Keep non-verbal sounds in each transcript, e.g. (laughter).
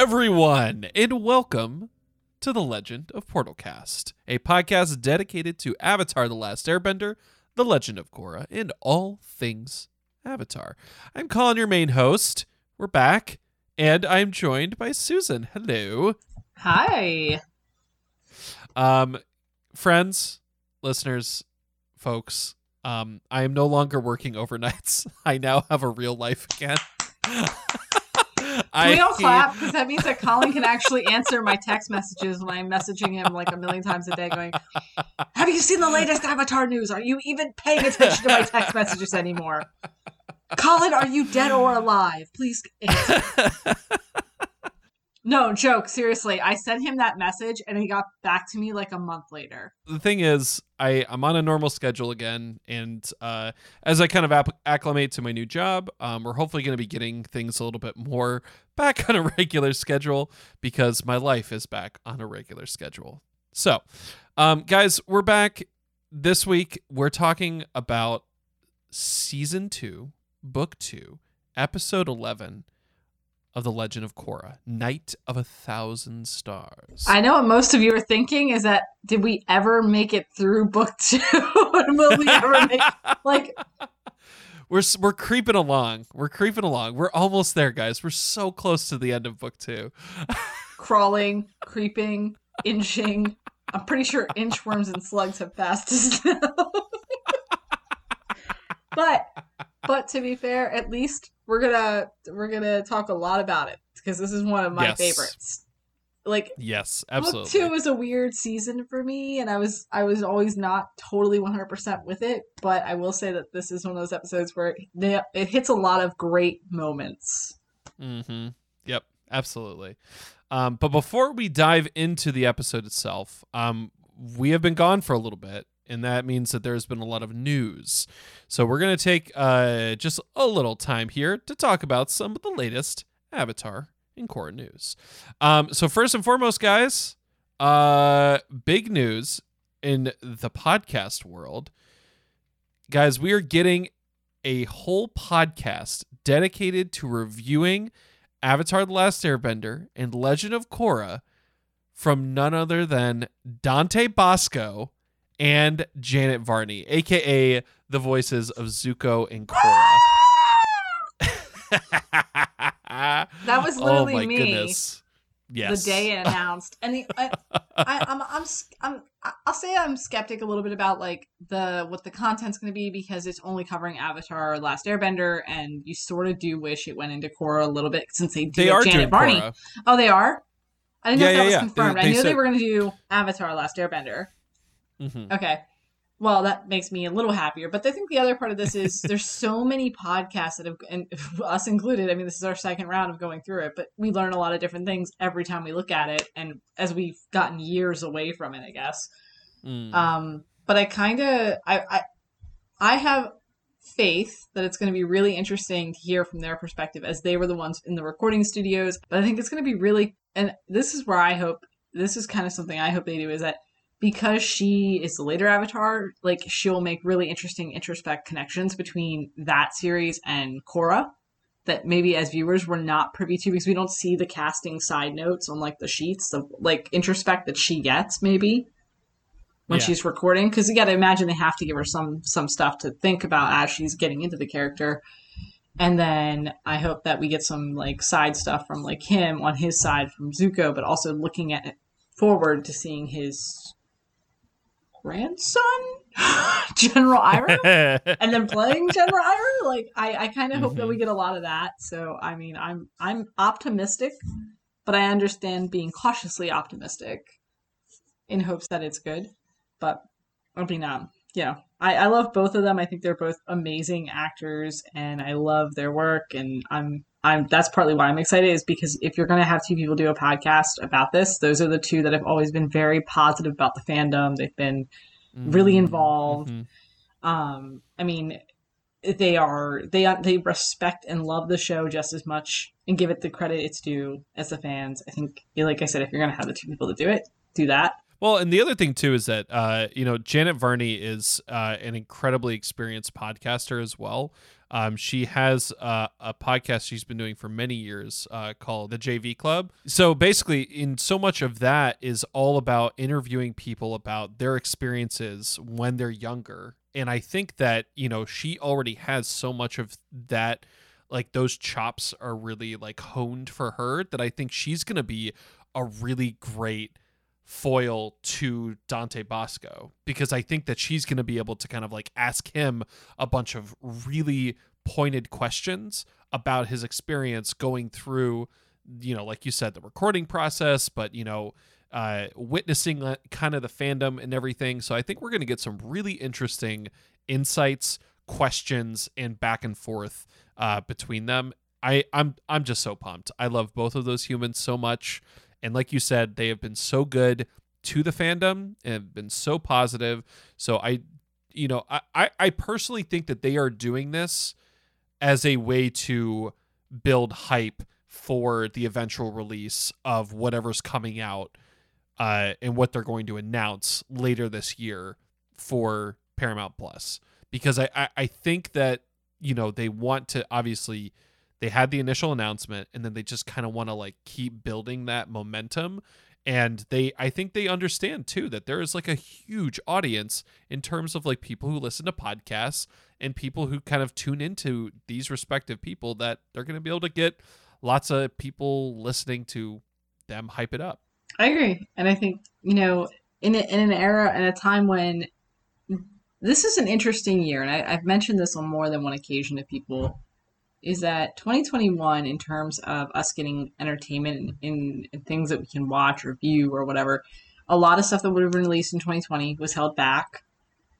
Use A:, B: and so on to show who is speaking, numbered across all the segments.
A: Everyone, and welcome to the Legend of Portalcast, a podcast dedicated to Avatar: The Last Airbender, The Legend of Korra, and all things Avatar. I'm Collin, your main host. We're back, and I'm joined by Susan. Hello,
B: Hi.
A: um, friends, listeners, folks. Um, I am no longer working overnights. (laughs) I now have a real life again. (laughs)
B: Can we all clap? Because that means that Collin can actually answer my text messages when I'm messaging him like a million times a day, going, Have you seen the latest Avatar news? Are you even paying attention to my text messages anymore? Collin, are you dead or alive? Please answer. (laughs) No, joke. Seriously, I sent him that message and he got back to me like a month later.
A: the thing is i i'm on a normal schedule again and uh as i kind of app- acclimate to my new job um we're hopefully going to be getting things a little bit more (laughs) back on a regular schedule because my life is back on a regular schedule so um guys we're back this week we're talking about season 2 book 2 episode 11 of the legend of korra night of a thousand stars
B: I know what most of you are thinking is that did we ever make it through book (laughs) two? will we ever make like (laughs)
A: we're we're creeping along. We're creeping along. We're almost there, guys. We're so close to the end of book two. (laughs)
B: crawling, creeping, inching? I'm pretty sure inchworms and slugs have passed us now. but but to be fair, at least we're gonna we're gonna talk a lot about it because this is one of my
A: Yes.
B: favorites. Like
A: Yes,
B: Book
A: absolutely.
B: two was a weird season for me, and I was I was always not totally one hundred percent with it. But I will say that this is one of those episodes where they, it hits a lot of great moments.
A: Mm-hmm. Yep, absolutely. Um, but before we dive into the episode itself, um, we have been gone for a little bit, and that means that there's been a lot of news. So we're gonna take uh, just a little time here to talk about some of the latest Avatar and Korra news. Um, so first and foremost, guys, uh, big news in the podcast world, guys. We are getting a whole podcast dedicated to reviewing Avatar The Last Airbender and Legend of Korra from none other than Dante Basco and Janet Varney, aka the voices of Zuko and Korra. (laughs)
B: That was
A: oh
B: literally
A: my
B: me
A: goodness. Yes.
B: The day it (laughs) announced, and the, I, I, I'm, I'm, I'm, I'll say I'm skeptic a little bit about like the what the content's going to be because it's only covering Avatar: Last Airbender, and you sort of do wish it went into Korra a little bit since they do
A: they are
B: Janet Varney.
A: Korra.
B: Oh, they are. I didn't know if that
A: yeah,
B: was
A: yeah.
B: confirmed.
A: They-
B: I
A: they
B: knew they were going to do Avatar: Last Airbender.
A: Mhm.
B: Okay. Well, that makes me a little happier. But I think the other part of this is (laughs) there's so many podcasts that have, and (laughs) us included. I mean, this is our second round of going through it, but we learn a lot of different things every time we look at it, and as we've gotten years away from it, I guess.
A: Mm.
B: Um, but I kind of, I, I, I have faith that it's going to be really interesting to hear from their perspective, as they were the ones in the recording studios. But I think it's going to be really, and this is where I hope this is kind of something I hope they do is that because she is the later avatar, like she'll make really interesting introspect connections between that series and Korra that maybe as viewers we're not privy to because we don't see the casting side notes on like the sheets, of like introspect that she gets maybe when
A: Yeah.
B: she's recording. Because you got to imagine they have to give her some some stuff to think about as she's getting into the character. And then i hope that we get some like side stuff from like him on his side from zuko but also looking at forward to seeing his grandson (gasps) general Iroh (laughs) and then playing General Iroh. Like I, I kind of hope that we get a lot of that. So I mean, I'm I'm optimistic, but I understand being cautiously optimistic in hopes that it's good. But I mean, um, yeah, I, I love both of them. I think they're both amazing actors, and I love their work. And I'm I'm that's partly why I'm excited is because if you're going to have two people do a podcast about this, those are the two that have always been very positive about the fandom. They've been really
A: Mhm.
B: involved.
A: Mhm.
B: um i mean they are they they respect and love the show just as much and give it the credit it's due as the fans i think like i said if you're gonna have the two people to do it do that
A: Well, and the other thing too is that uh, you know Janet Varney is uh, an incredibly experienced podcaster as well. Um, she has uh, a podcast she's been doing for many years uh, called the JV Club. So basically, in so much of that is all about interviewing people about their experiences when they're younger. And I think that, you know, she already has so much of that like those chops are really like honed for her that I think she's going to be a really great foil to Dante Basco because I think that she's going to be able to kind of like ask him a bunch of really pointed questions about his experience going through you know like you said the recording process but you know uh witnessing uh, kind of the fandom and everything so I think we're going to get some really interesting insights questions and back and forth uh between them I I'm I'm just so pumped. I love both of those humans so much. And like you said, they have been so good to the fandom and have been so positive. So I, you know, I, I personally think that they are doing this as a way to build hype for the eventual release of whatever's coming out uh, and what they're going to announce later this year for Paramount Plus. Because I, I, I think that, you know, they want to obviously – they had the initial announcement and then they just kind of want to like keep building that momentum. And they i think they understand too that there is like a huge audience in terms of like people who listen to podcasts and people who kind of tune into these respective people that they're going to be able to get lots of people listening to them hype it up.
B: I agree. And i think you know in, a, in an era and a time when this is an interesting year and I, i've mentioned this on more than one occasion to people is that 2021 in terms of us getting entertainment in, in, things that we can watch or view or whatever a lot of stuff that would have been released in 2020 was held back.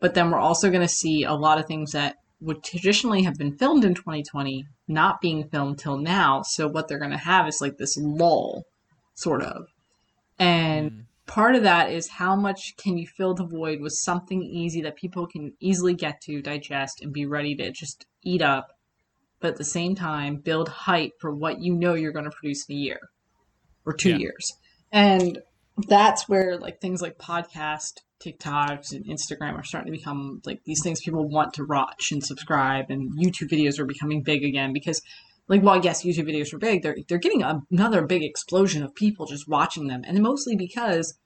B: But then we're also going to see a lot of things that would traditionally have been filmed in 2020 not being filmed till now. So what they're going to have is like this lull sort of. And mm. part of that is how much can you fill the void with something easy that people can easily get to digest and be ready to just eat up but at the same time build hype for what you know you're going to produce in a year or two yeah. years. And that's where like things like podcast, TikToks, and Instagram are starting to become like these things people want to watch and subscribe, and YouTube videos are becoming big again because. Like, while yes, YouTube videos are big, they're they're getting a, another big explosion of people just watching them, and mostly because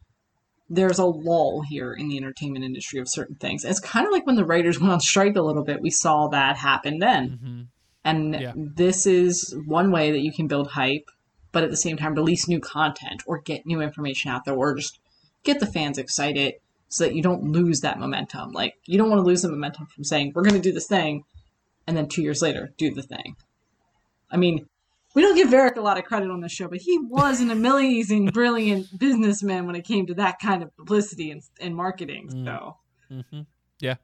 B: there's a lull here in the entertainment industry of certain things. It's kind of like when the writers went on strike a little bit. We saw that happen then. Mm-hmm. And yeah. this is one way that you can build hype, but at the same time release new content or get new information out there or just get the fans excited so that you don't lose that momentum. Like you don't want to lose the momentum from saying we're going to do this thing and then 2 years later do the thing. I mean, we don't give Varrick a lot of credit on this show, but he was an amazing, brilliant businessman when it came to that kind of publicity and, and marketing. Mm. So,
A: mm-hmm. yeah,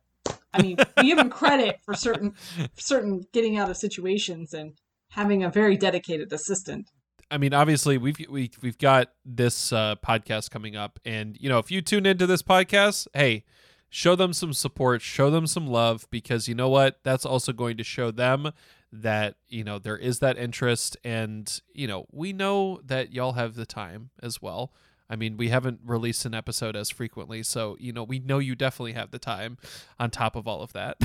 B: I mean, we give him credit for certain certain getting out of situations and having a very dedicated assistant.
A: I mean, obviously we've we, we've got this uh, podcast coming up, and you know, if you tune into this podcast, hey, show them some support, show them some love, because you know what? That's also going to show them that you know there is that interest, and you know, we know that y'all have the time as well. I mean, we haven't released an episode as frequently, so you know we know you definitely have the time. On top of all of that,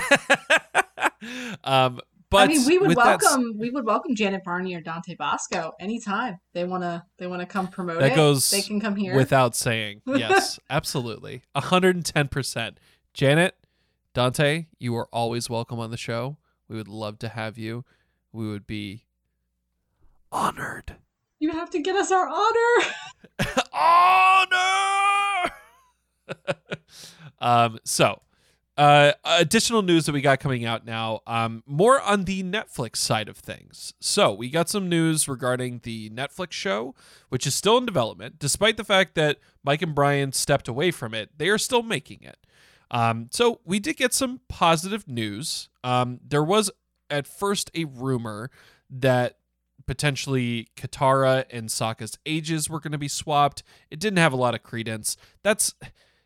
A: (laughs) um, but I
B: mean, we would welcome we would welcome Janet Varney or Dante Basco anytime they wanna they wanna come promote
A: that
B: it.
A: goes
B: they can come here
A: without saying. (laughs) Yes, absolutely, hundred and ten percent. Janet, Dante, you are always welcome on the show. We would love to have you. We would be honored.
B: You have to get us our honor. (laughs)
A: honor. (laughs) um, so, uh, additional news that we got coming out now. Um, more on the Netflix side of things. So we got some news regarding the Netflix show, which is still in development, despite the fact that Mike and Bryan stepped away from it. They are still making it. Um, so we did get some positive news. Um, there was at first a rumor that potentially Katara and Sokka's ages were going to be swapped. It didn't have a lot of credence. That's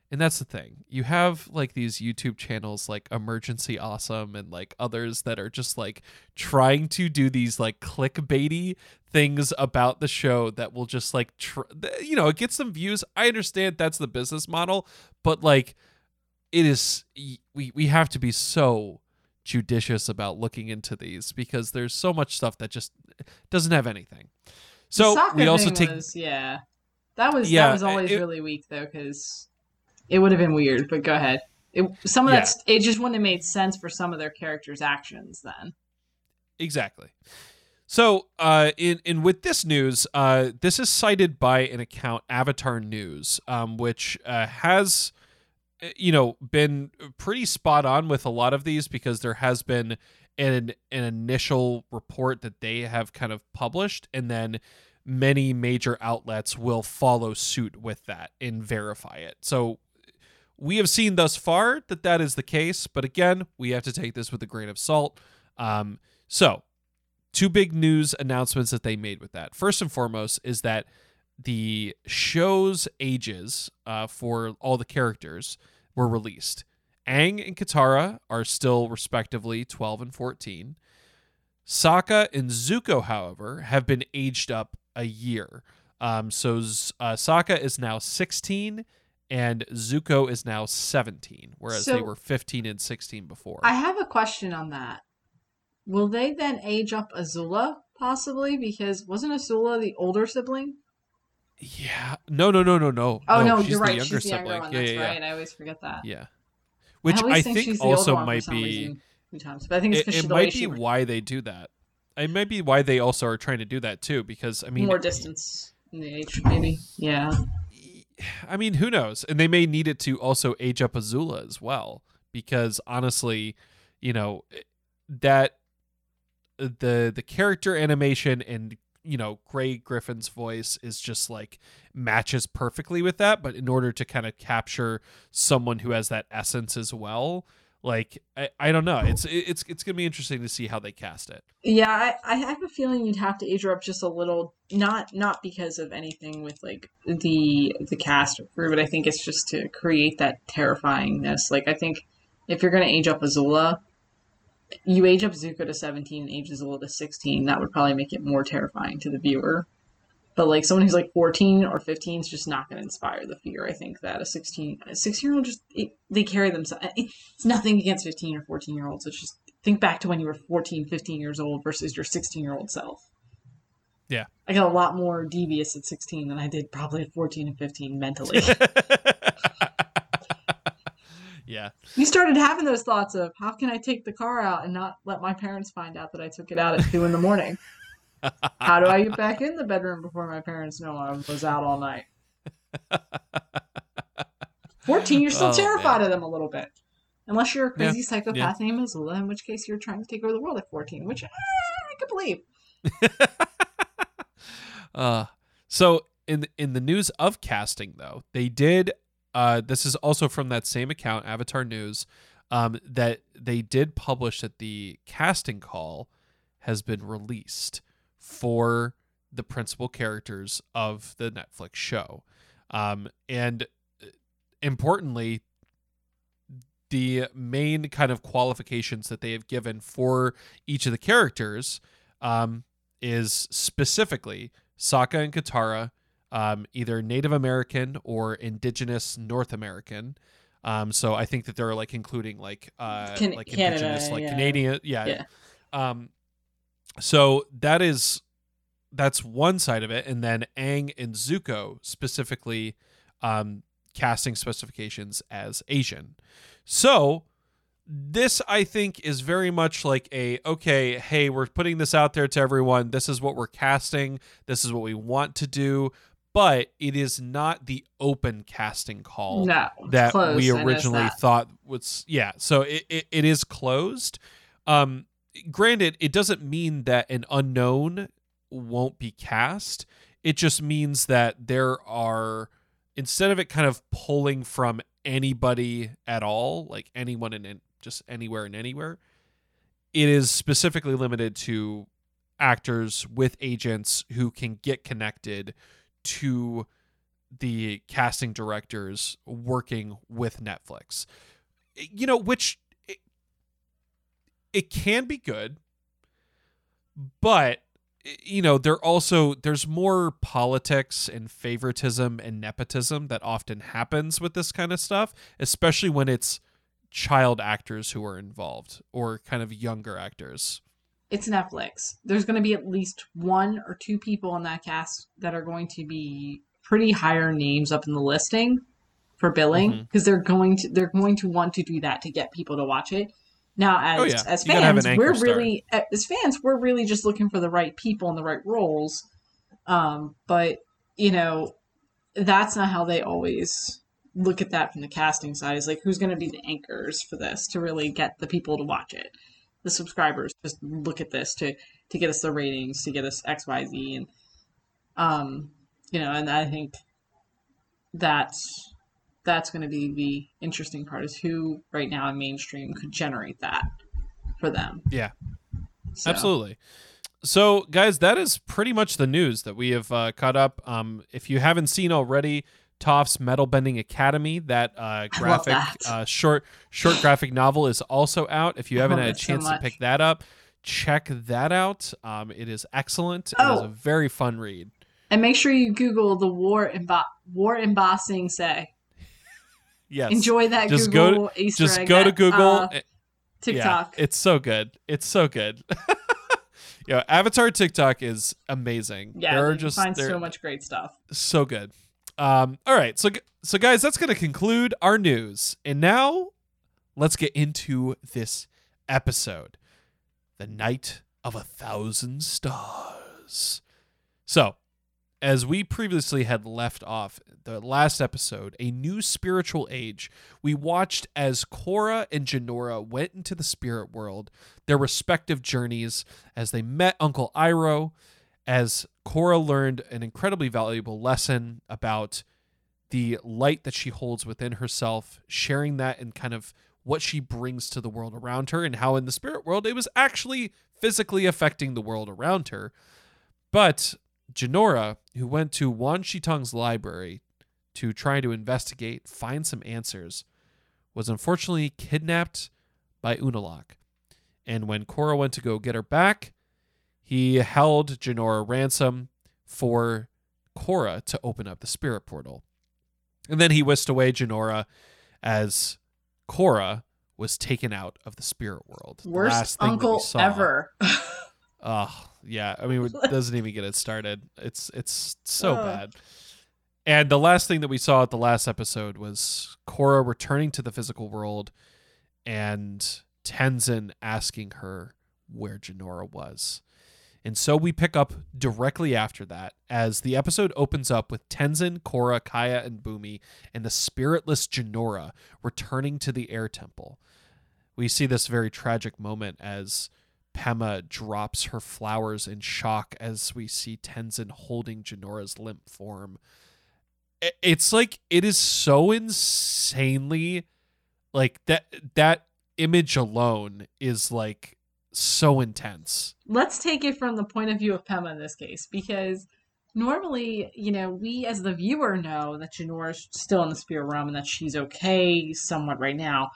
A: and that's the thing. You have like these YouTube channels like Emergency Awesome and like others that are just like trying to do these like clickbaity things about the show that will just like tr- you know, it gets some views. I understand that's the business model, but like it is we we have to be so judicious about looking into these because there's so much stuff that just doesn't have anything. So we also take
B: was, yeah. That was
A: Yeah,
B: that was always
A: it-
B: really weak though because it would have been weird. But go ahead. It, some of
A: Yeah.
B: that it just wouldn't have made sense for some of their characters' actions then.
A: Exactly. So, uh, in in with this news, uh, this is cited by an account, Avatar News, um, which uh, has, you know, been pretty spot on with a lot of these because there has been an an initial report that they have kind of published, and then many major outlets will follow suit with that and verify it. So. We have seen thus far that that is the case, but again, we have to take this with a grain of salt. Um, so, two big news announcements that they made with that. First and foremost is that the show's ages uh, for all the characters were released. Aang and Katara are still respectively 12 and 14. Sokka and Zuko, however, have been aged up a year. Um, so uh, Sokka is now 16 and Zuko is now 17, whereas
B: So-
A: they were 15 and 16 before.
B: I have a question on that. Will they then age up Azula possibly because wasn't Azula the older sibling?
A: Yeah. No, no, no, no, no.
B: Oh no,
A: she's
B: you're right.
A: Younger
B: she's the younger
A: sibling.
B: one.
A: Yeah,
B: That's
A: yeah, yeah.
B: right. I always forget that.
A: Yeah. Which
B: always
A: I
B: think
A: think
B: she's the older
A: also might be
B: sometimes, but I think it's
A: it, it might be why they do that. It might be why they also are trying to do that too because I mean
B: more distance in the age, maybe. Yeah. (sighs)
A: I mean, who knows? And they may need it to also age up Azula as well, because honestly, you know, eh, that eh, the the character animation and you know Grey Griffin's voice is just like matches perfectly with that. But in order to kind of capture someone who has that essence as well, like I, I don't know, it's it's it's gonna be interesting to see how they cast it.
B: Yeah, I, I have a feeling you'd have to age her up just a little, not not because of anything with like the the cast or crew, but I think it's just to create that terrifyingness. Like I think if you're gonna age up Azula, you age up Zuko to 17 and age Azula to 16. That would probably make it more terrifying to the viewer. But like someone who's like 14 or 15 is just not going to inspire the fear. I think that a 16 a 16 year old just it, they carry themselves. It's nothing against 15 or 14 year olds. It's just think back to when you were 14, 15 years old versus your 16 year old self.
A: Yeah.
B: I got a lot more devious at 16 than I did probably at 14 and 15 mentally. (laughs)
A: yeah.
B: you started having those thoughts of how can I take the car out and not let my parents find out that I took it out at two in the morning? (laughs) How do I get back in the bedroom before my parents know I was out all night? 14, you're still
A: Oh,
B: terrified
A: man.
B: of them a little bit. Unless you're a
A: Yeah,
B: crazy psychopath named Azula, in which case you're trying to take over the world at 14, which eh, I could believe. (laughs)
A: Uh, so in in the news of casting though, they did. Uh, this is also from that same account, Avatar News, um, that they did publish that the casting call has been released for the principal characters of the Netflix show, um, and uh, importantly, the main kind of qualifications that they have given for each of the characters um, is specifically Sokka and Katara, um, either Native American or Indigenous North American. Um, so I think that they're like including like uh,
B: Can-
A: like
B: Canada,
A: indigenous, like
B: yeah.
A: Canadian, yeah.
B: Yeah.
A: Um, so that is that's one side of it, and then Aang and Zuko specifically um, casting specifications as Asian. So this I think is very much like a okay, hey, we're putting this out there to everyone. This is what we're casting. This is what we want to do, but it is not the open casting call
B: No,
A: that
B: closed,
A: we originally thought was yeah so it, it, it is closed. Um granted it doesn't mean that an unknown won't be cast. It just means that there are instead of it kind of pulling from anybody at all like anyone in, in just anywhere and anywhere it is specifically limited to actors with agents who can get connected to the casting directors working with Netflix. You know, which it, it can be good, but you know, there also there's more politics and favoritism and nepotism that often happens with this kind of stuff, especially when it's child actors who are involved or kind of younger actors.
B: It's Netflix. There's going to be at least one or two people in that cast that are going to be pretty higher names up in the listing for billing because
A: Mhm.
B: they're going to they're going to want to do that to get people to watch it. Now, as
A: Oh, yeah.
B: as
A: You gotta have
B: fans,
A: an
B: we're
A: star.
B: really as fans we're really just looking for the right people and the right roles. Um, but you know, that's not how they always look at that from the casting side. Is like who's going to be the anchors for this to really get the people to watch it. The subscribers just look at this to to get us the ratings, to get us X, Y, Z, and um, you know, and I think that's that's going to be the interesting part is who right now in mainstream could generate that for them.
A: Yeah.
B: So,
A: Absolutely. So, guys, that is pretty much the news that we have uh, caught up. Um, if you haven't seen already, Toph's Metal Bending Academy, that uh, graphic
B: that.
A: uh, short short graphic novel is also out. If you
B: I
A: haven't had a
B: it so
A: chance to pick that up, check that out. Um, it is excellent. It is
B: Oh.
A: a very fun read.
B: And make sure you Google the war embo- war embossing say.
A: Yes.
B: Enjoy that
A: Just go
B: Google Easter
A: Just go to Google.
B: uh, TikTok.
A: Yeah, it's so good. It's so good. (laughs) yeah, Avatar TikTok is amazing.
B: Yeah,
A: there are
B: you
A: just
B: find
A: there-
B: so much great stuff.
A: so good. Um, all right, so so guys, that's going to conclude our news, and now let's get into this episode, the night of a thousand stars. So, as we previously had left off, the last episode, a new spiritual age, we watched as Korra and Jinora went into the spirit world, their respective journeys, as they met Uncle Iroh, as Korra learned an incredibly valuable lesson about the light that she holds within herself, sharing that and kind of what she brings to the world around her, and how in the spirit world it was actually physically affecting the world around her. But Jinora, who went to Wan Shi Tong's library to try to investigate, find some answers, was unfortunately kidnapped by Unalaq. And when Korra went to go get her back, he held Jinora ransom for Korra to open up the spirit portal. And then he whisked away Jinora as Korra was taken out of the spirit world.
B: Worst
A: last thing that we
B: uncle
A: saw-
B: ever. (laughs)
A: Oh, yeah. I mean, it (laughs) doesn't even get it started. It's it's so bad. And the last thing that we saw at the last episode was Korra returning to the physical world and Tenzin asking her where Jinora was. And so we pick up directly after that as the episode opens up with Tenzin, Korra, Kya, and Bumi and the spiritless Jinora returning to the air temple. We see this very tragic moment as Pema drops her flowers in shock as we see Tenzin holding Jinora's limp form. It's like it is so insanely like that that image alone is like so intense.
B: Let's take it from the point of view of Pema in this case, because normally, you know, we as the viewer know that Jinora's still in the spirit realm and that she's okay somewhat right now.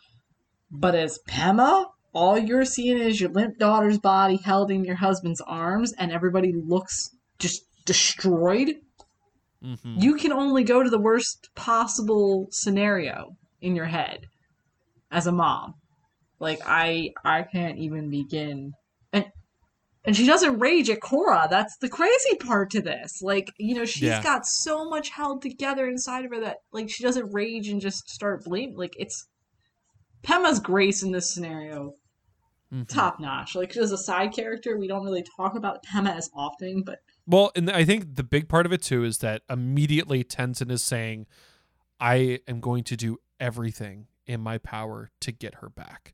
B: But as Pema, all you're seeing is your limp daughter's body held in your husband's arms, and everybody looks just destroyed.
A: Mhm.
B: You can only go to the worst possible scenario in your head as a mom. Like I I can't even begin. And and she doesn't rage at Korra. That's the crazy part to this. Like, you know, she's
A: Yeah.
B: got so much held together inside of her that like she doesn't rage and just start blaming like it's Pema's grace in this scenario
A: Mm-hmm.
B: top notch. Like as a side character, we don't really talk about Pema as often, but
A: Well, and I think the big part of it too is that immediately Tenzin is saying, "I am going to do everything in my power to get her back,"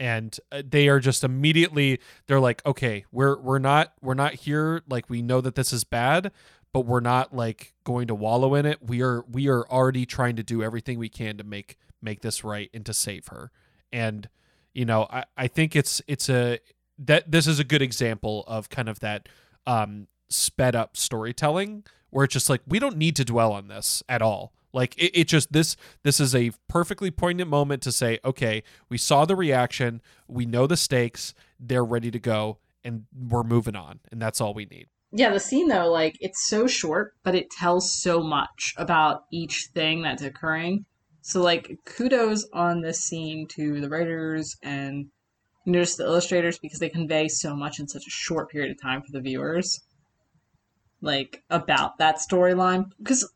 A: and uh, they are just immediately they're like, "Okay, we're we're not we're not here like we know that this is bad." But we're not like going to wallow in it. We are we are already trying to do everything we can to make make this right and to save her. And you know, I, I think it's it's a that this is a good example of kind of that um sped up storytelling where it's just like we don't need to dwell on this at all like it, it just this this is a perfectly poignant moment to say okay we saw the reaction we know the stakes they're ready to go and we're moving on and that's all we need
B: Yeah, the scene though, like it's so short, but it tells so much about each thing that's occurring. So like kudos on this scene to the writers and you know just the illustrators because they convey so much in such a short period of time for the viewers. Like about that storyline because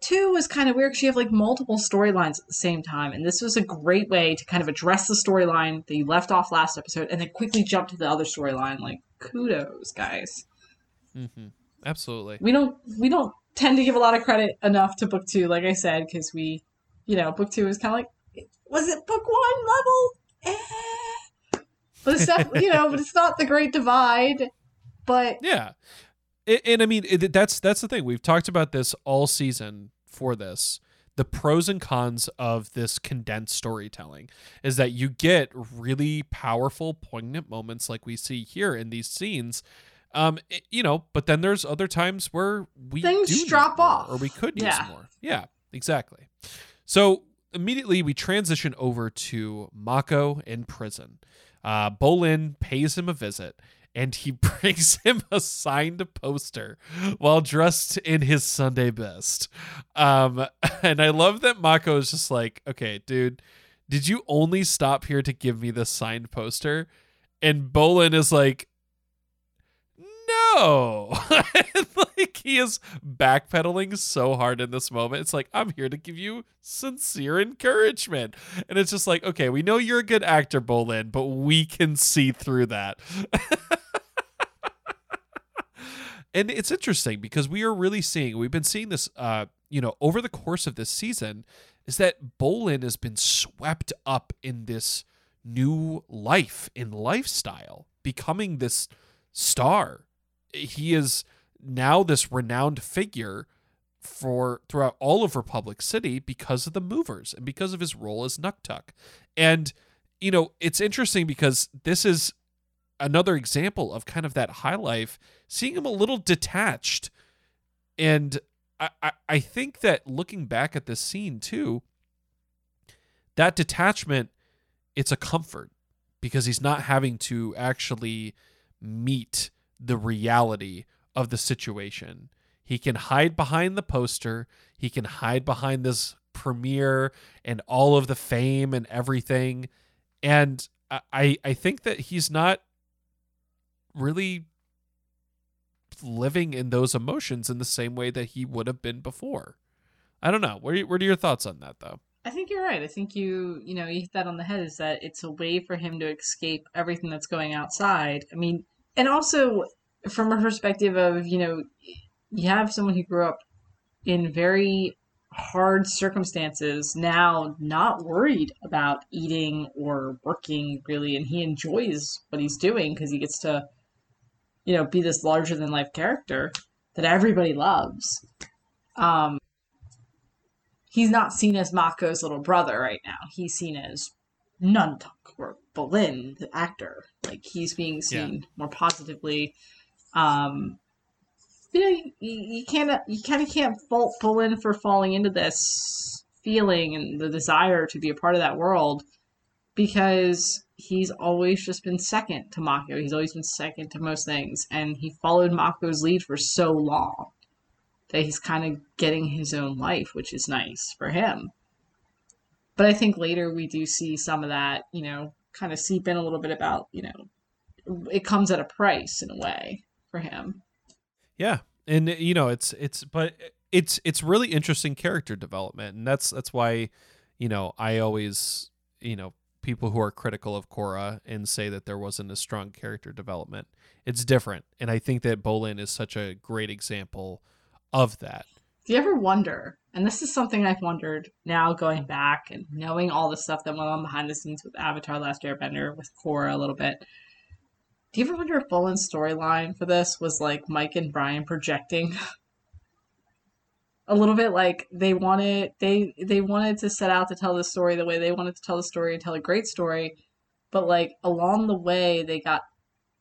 B: two was kind of weird because you have like multiple storylines at the same time, and this was a great way to kind of address the storyline that you left off last episode, and then quickly jump to the other storyline. Like kudos, guys.
A: Mm-hmm. Absolutely.
B: We don't we don't tend to give a lot of credit enough to book two, like I said, because we, you know, book two is kind of like, was it book one level? Eh. But it's definitely, you know, but it's not the Great Divide. But
A: yeah, and, and I mean it, that's that's the thing we've talked about this all season for this. The pros and cons of this condensed storytelling is that you get really powerful, poignant moments like we see here in these scenes um, it, you know, but then there's other times where we
B: things drop off,
A: or we could use yeah. more. Yeah, exactly. So immediately we transition over to Mako in prison. Uh, Bolin pays him a visit, and he (laughs) brings him a signed poster while dressed in his Sunday best. Um, (laughs) and I love that Mako is just like, okay, dude, did you only stop here to give me this signed poster? And Bolin is like, no. (laughs) like he is backpedaling so hard in this moment. It's like, I'm here to give you sincere encouragement. And it's just like, okay, we know you're a good actor, Bolin, but we can see through that. And it's interesting because we are really seeing, we've been seeing this, uh, you know, over the course of this season, is that Bolin has been swept up in this new life, in lifestyle, becoming this star he is now this renowned figure for throughout all of Republic City because of the movers and because of his role as Nuktuk. And you know, it's interesting because this is another example of kind of that high life, seeing him a little detached. And I, I, I think that looking back at this scene too, that detachment, it's a comfort because he's not having to actually meet the reality of the situation. He can hide behind the poster, he can hide behind this premiere and all of the fame and everything. And I I think that he's not really living in those emotions in the same way that he would have been before. I don't know. What are, what are your thoughts on that though?
B: I think you're right. I think you, you know, you hit that on the head is that it's a way for him to escape everything that's going outside. I mean, and also from a perspective of you know you have someone who grew up in very hard circumstances now not worried about eating or working really and he enjoys what he's doing because he gets to you know be this larger than life character that everybody loves um he's not seen as mako's little brother right now he's seen as nuktuk or Bolin, the actor. Like he's being seen yeah. more positively. Um, you know, you, you can't you kind of can't fault Bolin for falling into this feeling and the desire to be a part of that world because he's always just been second to Mako. He's always been second to most things, and he followed Mako's lead for so long that he's kind of getting his own life, which is nice for him. But I think later we do see some of that, you know, kind of seep in a little bit about, you know, it comes at a price in a way for him.
A: Yeah. And you know, it's it's but it's it's really interesting character development and that's that's why, you know, I always, you know, people who are critical of Korra and say that there wasn't a strong character development. It's different. And I think that Bolin is such a great example of that.
B: Do you ever wonder and this is something I've wondered now going back and knowing all the stuff that went on behind the scenes with Avatar Last Airbender, with Korra a little bit. Do you ever wonder if Bolin's storyline for this was like Mike and Bryan projecting? (laughs) a little bit like they wanted they they wanted to set out to tell the story the way they wanted to tell the story and tell a great story, but like along the way they got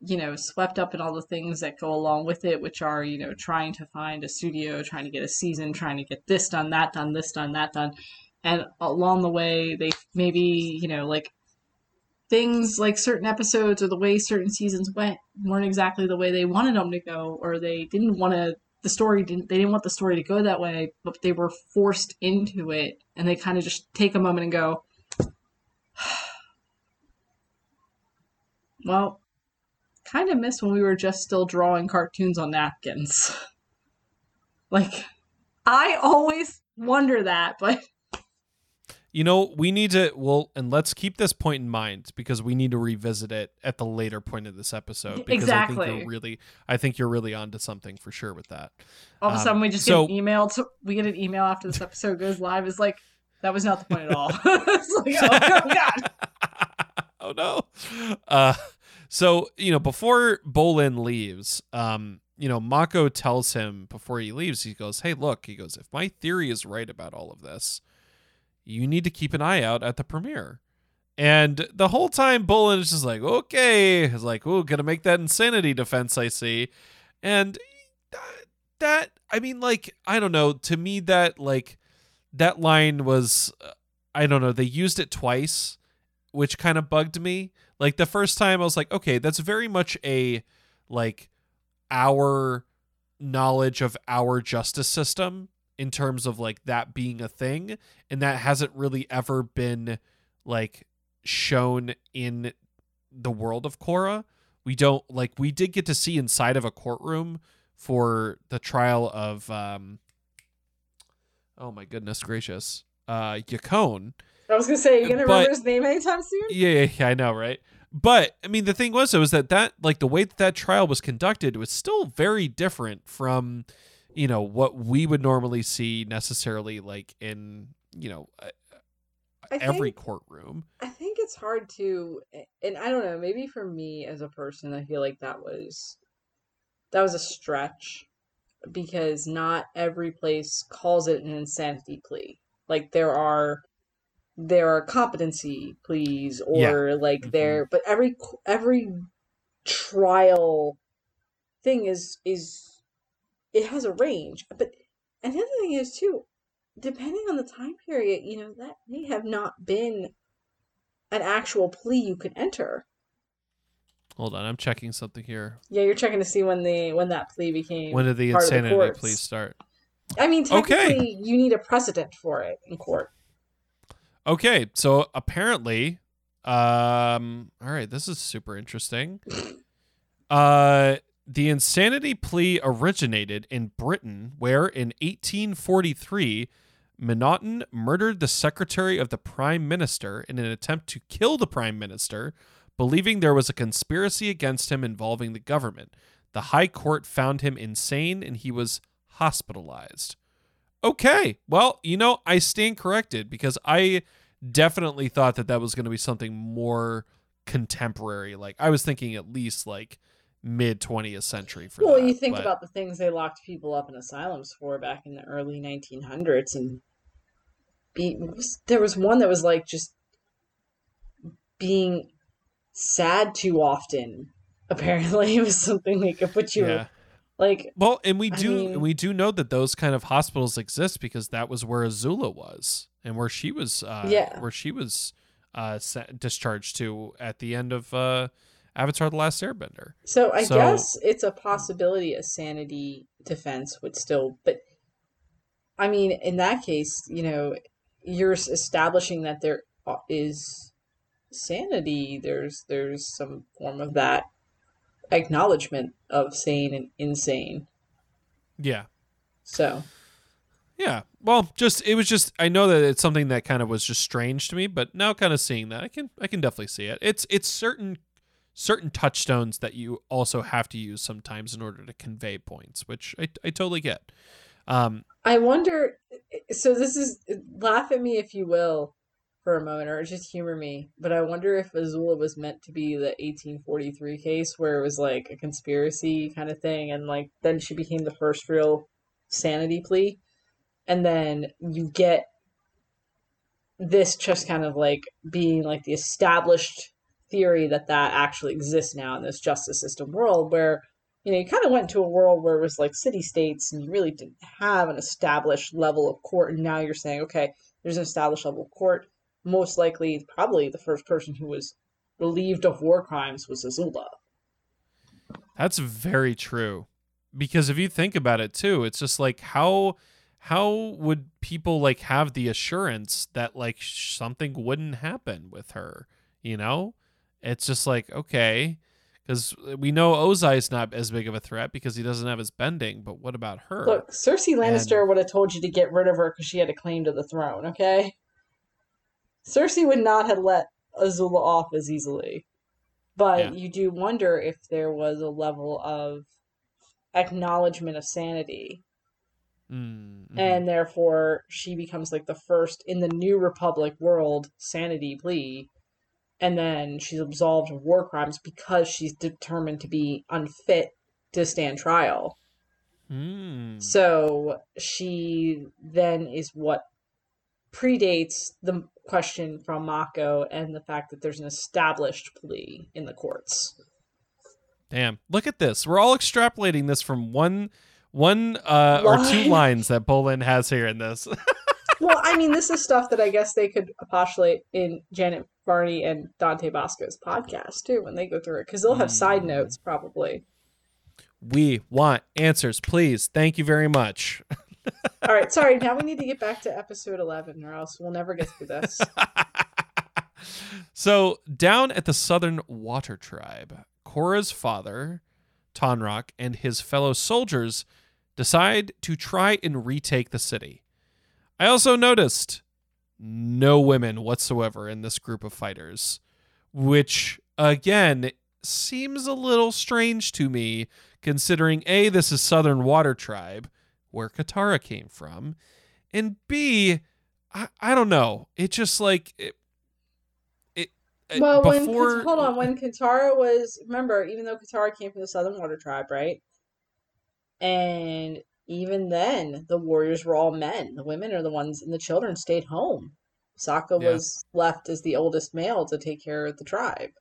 B: you know, swept up in all the things that go along with it, which are, you know, trying to find a studio, trying to get a season, trying to get this done, that done, this done, that done. And along the way, they maybe, you know, like things like certain episodes or the way certain seasons went weren't exactly the way they wanted them to go, or they didn't want to the story didn't they didn't want the story to go that way, but they were forced into it and they kind of just take a moment and go (sighs) Well, kind of miss when we were just still drawing cartoons on napkins. (laughs) like I always wonder that, but
A: You know, we need to well, and let's keep this point in mind because we need to revisit it at the later point of this episode. Because
B: Exactly.
A: I think you're really, I think you're really onto something for sure with that.
B: all of a
A: Um,
B: sudden we just
A: so-
B: get an email to we get an email after this episode goes live is like that was not the point at all. (laughs) it's like, oh, oh (laughs) god.
A: oh no. Uh, so you know, before Bolin leaves, um, you know, Mako tells him before he leaves, he goes, "Hey, look," he goes, "if my theory is right about all of this, you need to keep an eye out at the premiere." And the whole time, Bolin is just like, "Okay," he's like, "Oh, gonna make that insanity defense, I see," and that, I mean, like, I don't know. To me, that like that line was, uh, I don't know. They used it twice which kind of bugged me. Like the first time I was like, okay, that's very much a like our knowledge of our justice system in terms of like that being a thing and that hasn't really ever been like shown in the world of Korra. We don't like we did get to see inside of a courtroom for the trial of um oh my goodness gracious. Uh Yakone
B: I was gonna say, you gonna
A: But-
B: remember his name anytime soon?
A: yeah, yeah, yeah, I know, right? But I mean, the thing was, though, is that that like the way that that trial was conducted was still very different from, you know, what we would normally see necessarily like in you know
C: I
A: every
C: think-
A: courtroom.
C: I think it's hard to, and I don't know, maybe for me as a person, I feel like that was that was a stretch because not every place calls it an insanity plea. Like there are there are competency pleas or like
A: Mhm.
C: there, but every every trial thing is is it has a range. But another thing is too, depending on the time period, you know, that may have not been an actual plea you could enter.
A: Hold on, I'm checking something here.
B: Yeah, you're checking to see when the when that plea became.
A: When did the
B: the
A: insanity
B: courts.
A: please start?
B: I mean,
A: Okay.
B: technically, you need a precedent for it in court.
A: Okay, so apparently, um, all right, this is super interesting. (laughs) Uh, the insanity plea originated in Britain, where in 1843, M'Naghten murdered the secretary of the prime minister in an attempt to kill the prime minister, believing there was a conspiracy against him involving the government. The High Court found him insane and he was hospitalized. Okay, well, you know, I stand corrected because I definitely thought that that was going to be something more contemporary. Like, I was thinking at least like mid 20th century for
B: Well,
A: that,
B: you think
A: but-
B: about the things they locked people up in asylums for back in the early 1900s, and be, there was one that was like just being sad too often. (laughs) Apparently, it (laughs) was something they could put you
A: yeah.
B: like.
A: Well, and we
B: I
A: do
B: mean-
A: we do know that those kind of hospitals exist because that was where Azula was and where she was uh
B: Yeah.
A: where she was uh discharged to at the end of uh Avatar the Last Airbender.
B: So I
A: So-
B: guess it's a possibility a sanity defense would still, but I mean, in that case, you know, you're establishing that there uh, sanity. There's there's some form of that acknowledgement of sane and insane.
A: Yeah.
B: So
A: Yeah. Well, just it was just I know that it's something that kind of was just strange to me, but now kind of seeing that I can I can definitely see it. It's it's certain certain touchstones that you also have to use sometimes in order to convey points, which I I totally get. Um
B: I wonder. So this is laugh at me if you will for a moment, or just humor me. But I wonder if Azula was meant to be the 1843 case where it was like a conspiracy kind of thing, and like then she became the first real sanity plea, and then you get this just kind of like being like the established theory that that actually exists now in this justice system world where you know, you kind of went to a world where it was like city states and you really didn't have an established level of court. And now you're saying, okay, there's an established level of court. Most likely, probably the first person who was relieved of war crimes was Azula.
A: That's very true. because if you think about it too, it's just like how how would people like have the assurance that like something wouldn't happen with her? You know, it's just like okay, because we know Ozai is not as big of a threat because he doesn't have his bending. But what about her?
B: Look, Cersei Lannister would have told you to get rid of her because she had a claim to the throne. Okay, Cersei would not have let Azula off as easily. But
A: Yeah.
B: you do wonder if there was a level of acknowledgement of sanity
A: Mm, mhm.
B: and therefore she becomes like the first in the new republic world sanity plea and then she's absolved of war crimes because she's determined to be unfit to stand trial
A: Mm.
B: so she then is what predates the question from mako and the fact that there's an established plea in the courts
A: Damn. Look at this. We're all extrapolating this from one one uh or two lines that Bolin has here in this. (laughs)
B: well i mean this is stuff that i guess they could postulate in janet Varney and dante Basco's podcast too when they go through it because they'll have side
A: Hmm.
B: notes probably
A: we want answers, please. Thank you very much.
B: All right, sorry. Now we need to get back to episode 11 or else we'll never get through this. (laughs)
A: so, down at the Southern Water Tribe, Korra's father, Tonraq, and his fellow soldiers decide to try and retake the city. I also noticed no women whatsoever in this group of fighters, which, again, seems a little strange to me considering A, this is Southern Water Tribe, where Katara came from, and B, I, I don't know. It just like it.
B: well, when
A: before
B: Kat- hold on, when Katara was remember, even though Katara came from the Southern Water Tribe, right? And even then, the warriors were all men. The women are the ones, and the children stayed home. Sokka
A: Yeah.
B: was left as the oldest male to take care of the tribe.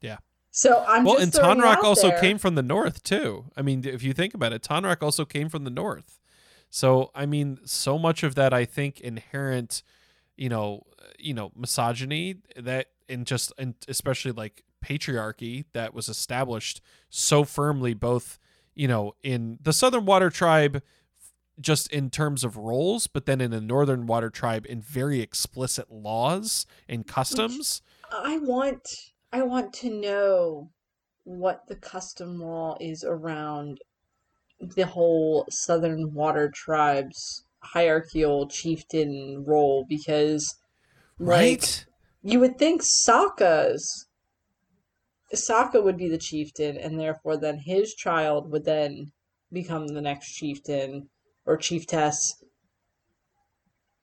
A: Yeah.
B: So I'm
A: well,
B: just
A: and
B: Tonraq
A: also
B: there.
A: came from the north too. I mean, if you think about it, Tonraq also came from the north. So I mean, so much of that I think inherent, you know, you know, misogyny that and just and especially like patriarchy that was established so firmly both, you know, in the Southern Water Tribe just in terms of roles, but then in the Northern Water Tribe in very explicit laws and customs.
B: I want I want to know what the custom law is around the whole Southern Water Tribes hierarchical chieftain role because like
A: Right?
B: you would think Sokka's Sokka would be the chieftain and therefore then his child would then become the next chieftain or chieftess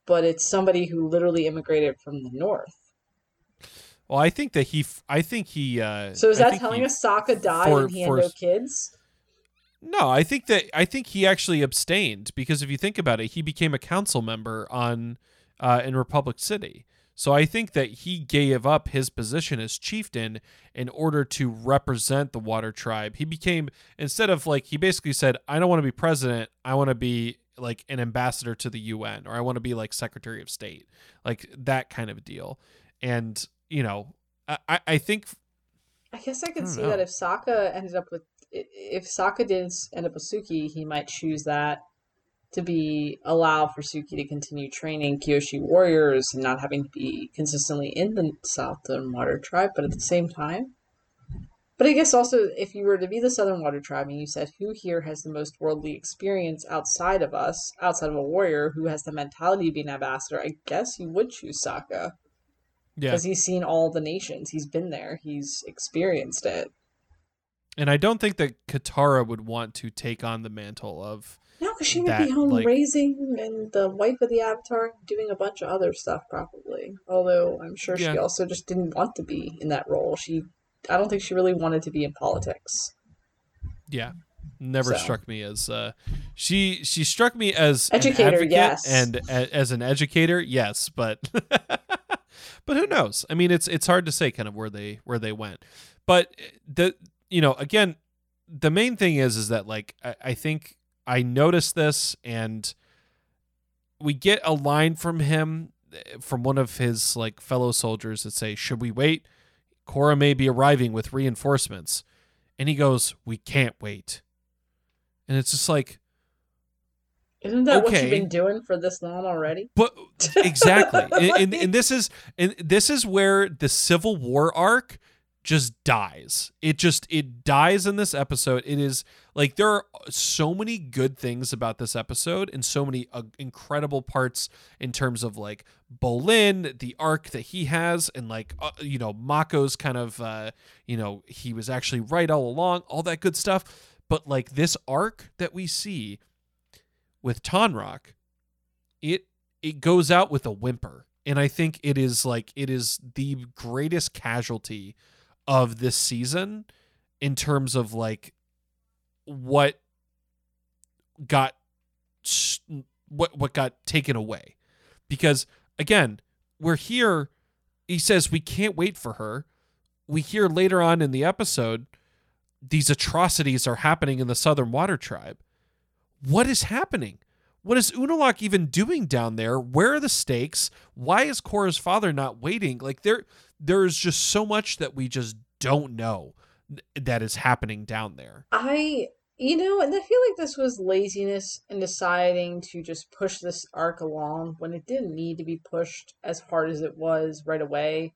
B: but it's somebody who literally immigrated from the north
A: Well, I think that he. I think he. Uh,
B: So is that telling
A: he-
B: us Sokka died
A: for-
B: and he had no kids?
A: No, I think that I think he actually abstained because if you think about it, he became a council member on uh, in Republic City. So I think that he gave up his position as chieftain in order to represent the Water Tribe. He became instead of like he basically said, "I don't want to be president. I want to be like an ambassador to the UN, or I want to be like Secretary of State, like that kind of deal." And you know, I I- I think
B: I guess I
A: I
B: could
A: don't
B: see
A: know.
B: that if Sokka ended up with if Sokka didn't end up with Suki, he might choose that to be allow for Suki to continue training Kyoshi warriors and not having to be consistently in the Southern Water Tribe, but at the same time. But I guess also if you were to be the Southern Water Tribe and you said who here has the most worldly experience outside of us, outside of a warrior who has the mentality to be an ambassador, I guess you would choose Sokka.
A: yeah,
B: because he's seen all the nations. He's been there. He's experienced it.
A: And I don't think that Katara would want to take on the mantle of.
B: No, because she would
A: That,
B: be home
A: like-
B: raising and the wife of the Avatar, doing a bunch of other stuff probably. Although I'm sure she also just didn't want to be in that role. She, I don't think she really wanted to be in politics.
A: Yeah, never
B: So.
A: struck me as. Uh, she she struck me as
B: Educator,
A: an
B: yes.
A: and a, as an educator, yes, but (laughs) but who knows? I mean, it's it's hard to say kind of where they where they went, but the you know again, the main thing is is that like I, I think I noticed this and we get a line from him from one of his like fellow soldiers that say, "Should we wait? Korra may be arriving with reinforcements." And he goes, "We can't wait." and it's just like
B: Isn't that what you've been doing for this long already?
A: But (laughs) exactly, and, and, and this is and this is where the Civil War arc just dies. It just it dies in this episode. It is like there are so many good things about this episode, and so many uh, incredible parts in terms of like Bolin, the arc that he has, and like uh, you know Mako's kind of uh, you know he was actually right all along, all that good stuff. But like this arc that we see with Tonraq, it it goes out with a whimper and i think it is like it is the greatest casualty of this season in terms of like what got what what got taken away because again we're here he says we can't wait for her we hear later on in the episode these atrocities are happening in the southern water tribe what is happening what is Unalaq even doing down there? Where are the stakes? Why is Korra's father not waiting? Like there there's just so much that we just don't know that is happening down there.
B: I, you know, and I feel like this was laziness in deciding to just push this arc along when it didn't need to be pushed as hard as it was right away.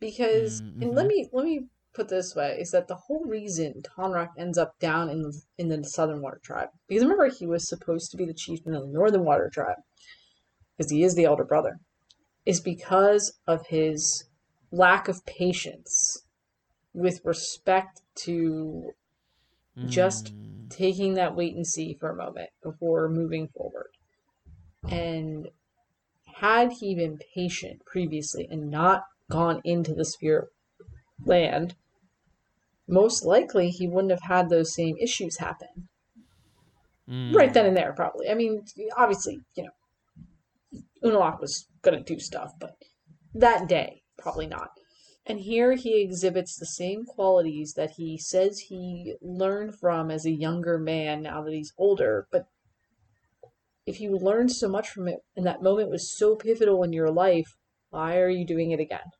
B: Because, mm, and mm-hmm.
A: let
B: me let me put this way: is that the whole reason Tonraq ends up down in in the Southern Water Tribe? Because remember, he was supposed to be the chieftain of the Northern Water Tribe, because he is the elder brother, is because of his lack of patience with respect to just
A: Mm.
B: taking that wait and see for a moment before moving forward. And had he been patient previously and not gone into the spirit land, most likely he wouldn't have had those same issues happen
A: Mm.
B: right then and there. Probably. I mean, obviously, you know, Unalaq was gonna do stuff, but that day, probably not. And here he exhibits the same qualities that he says he learned from as a younger man now that he's older. But if you learned so much from it and that moment was so pivotal in your life, why are you doing it again?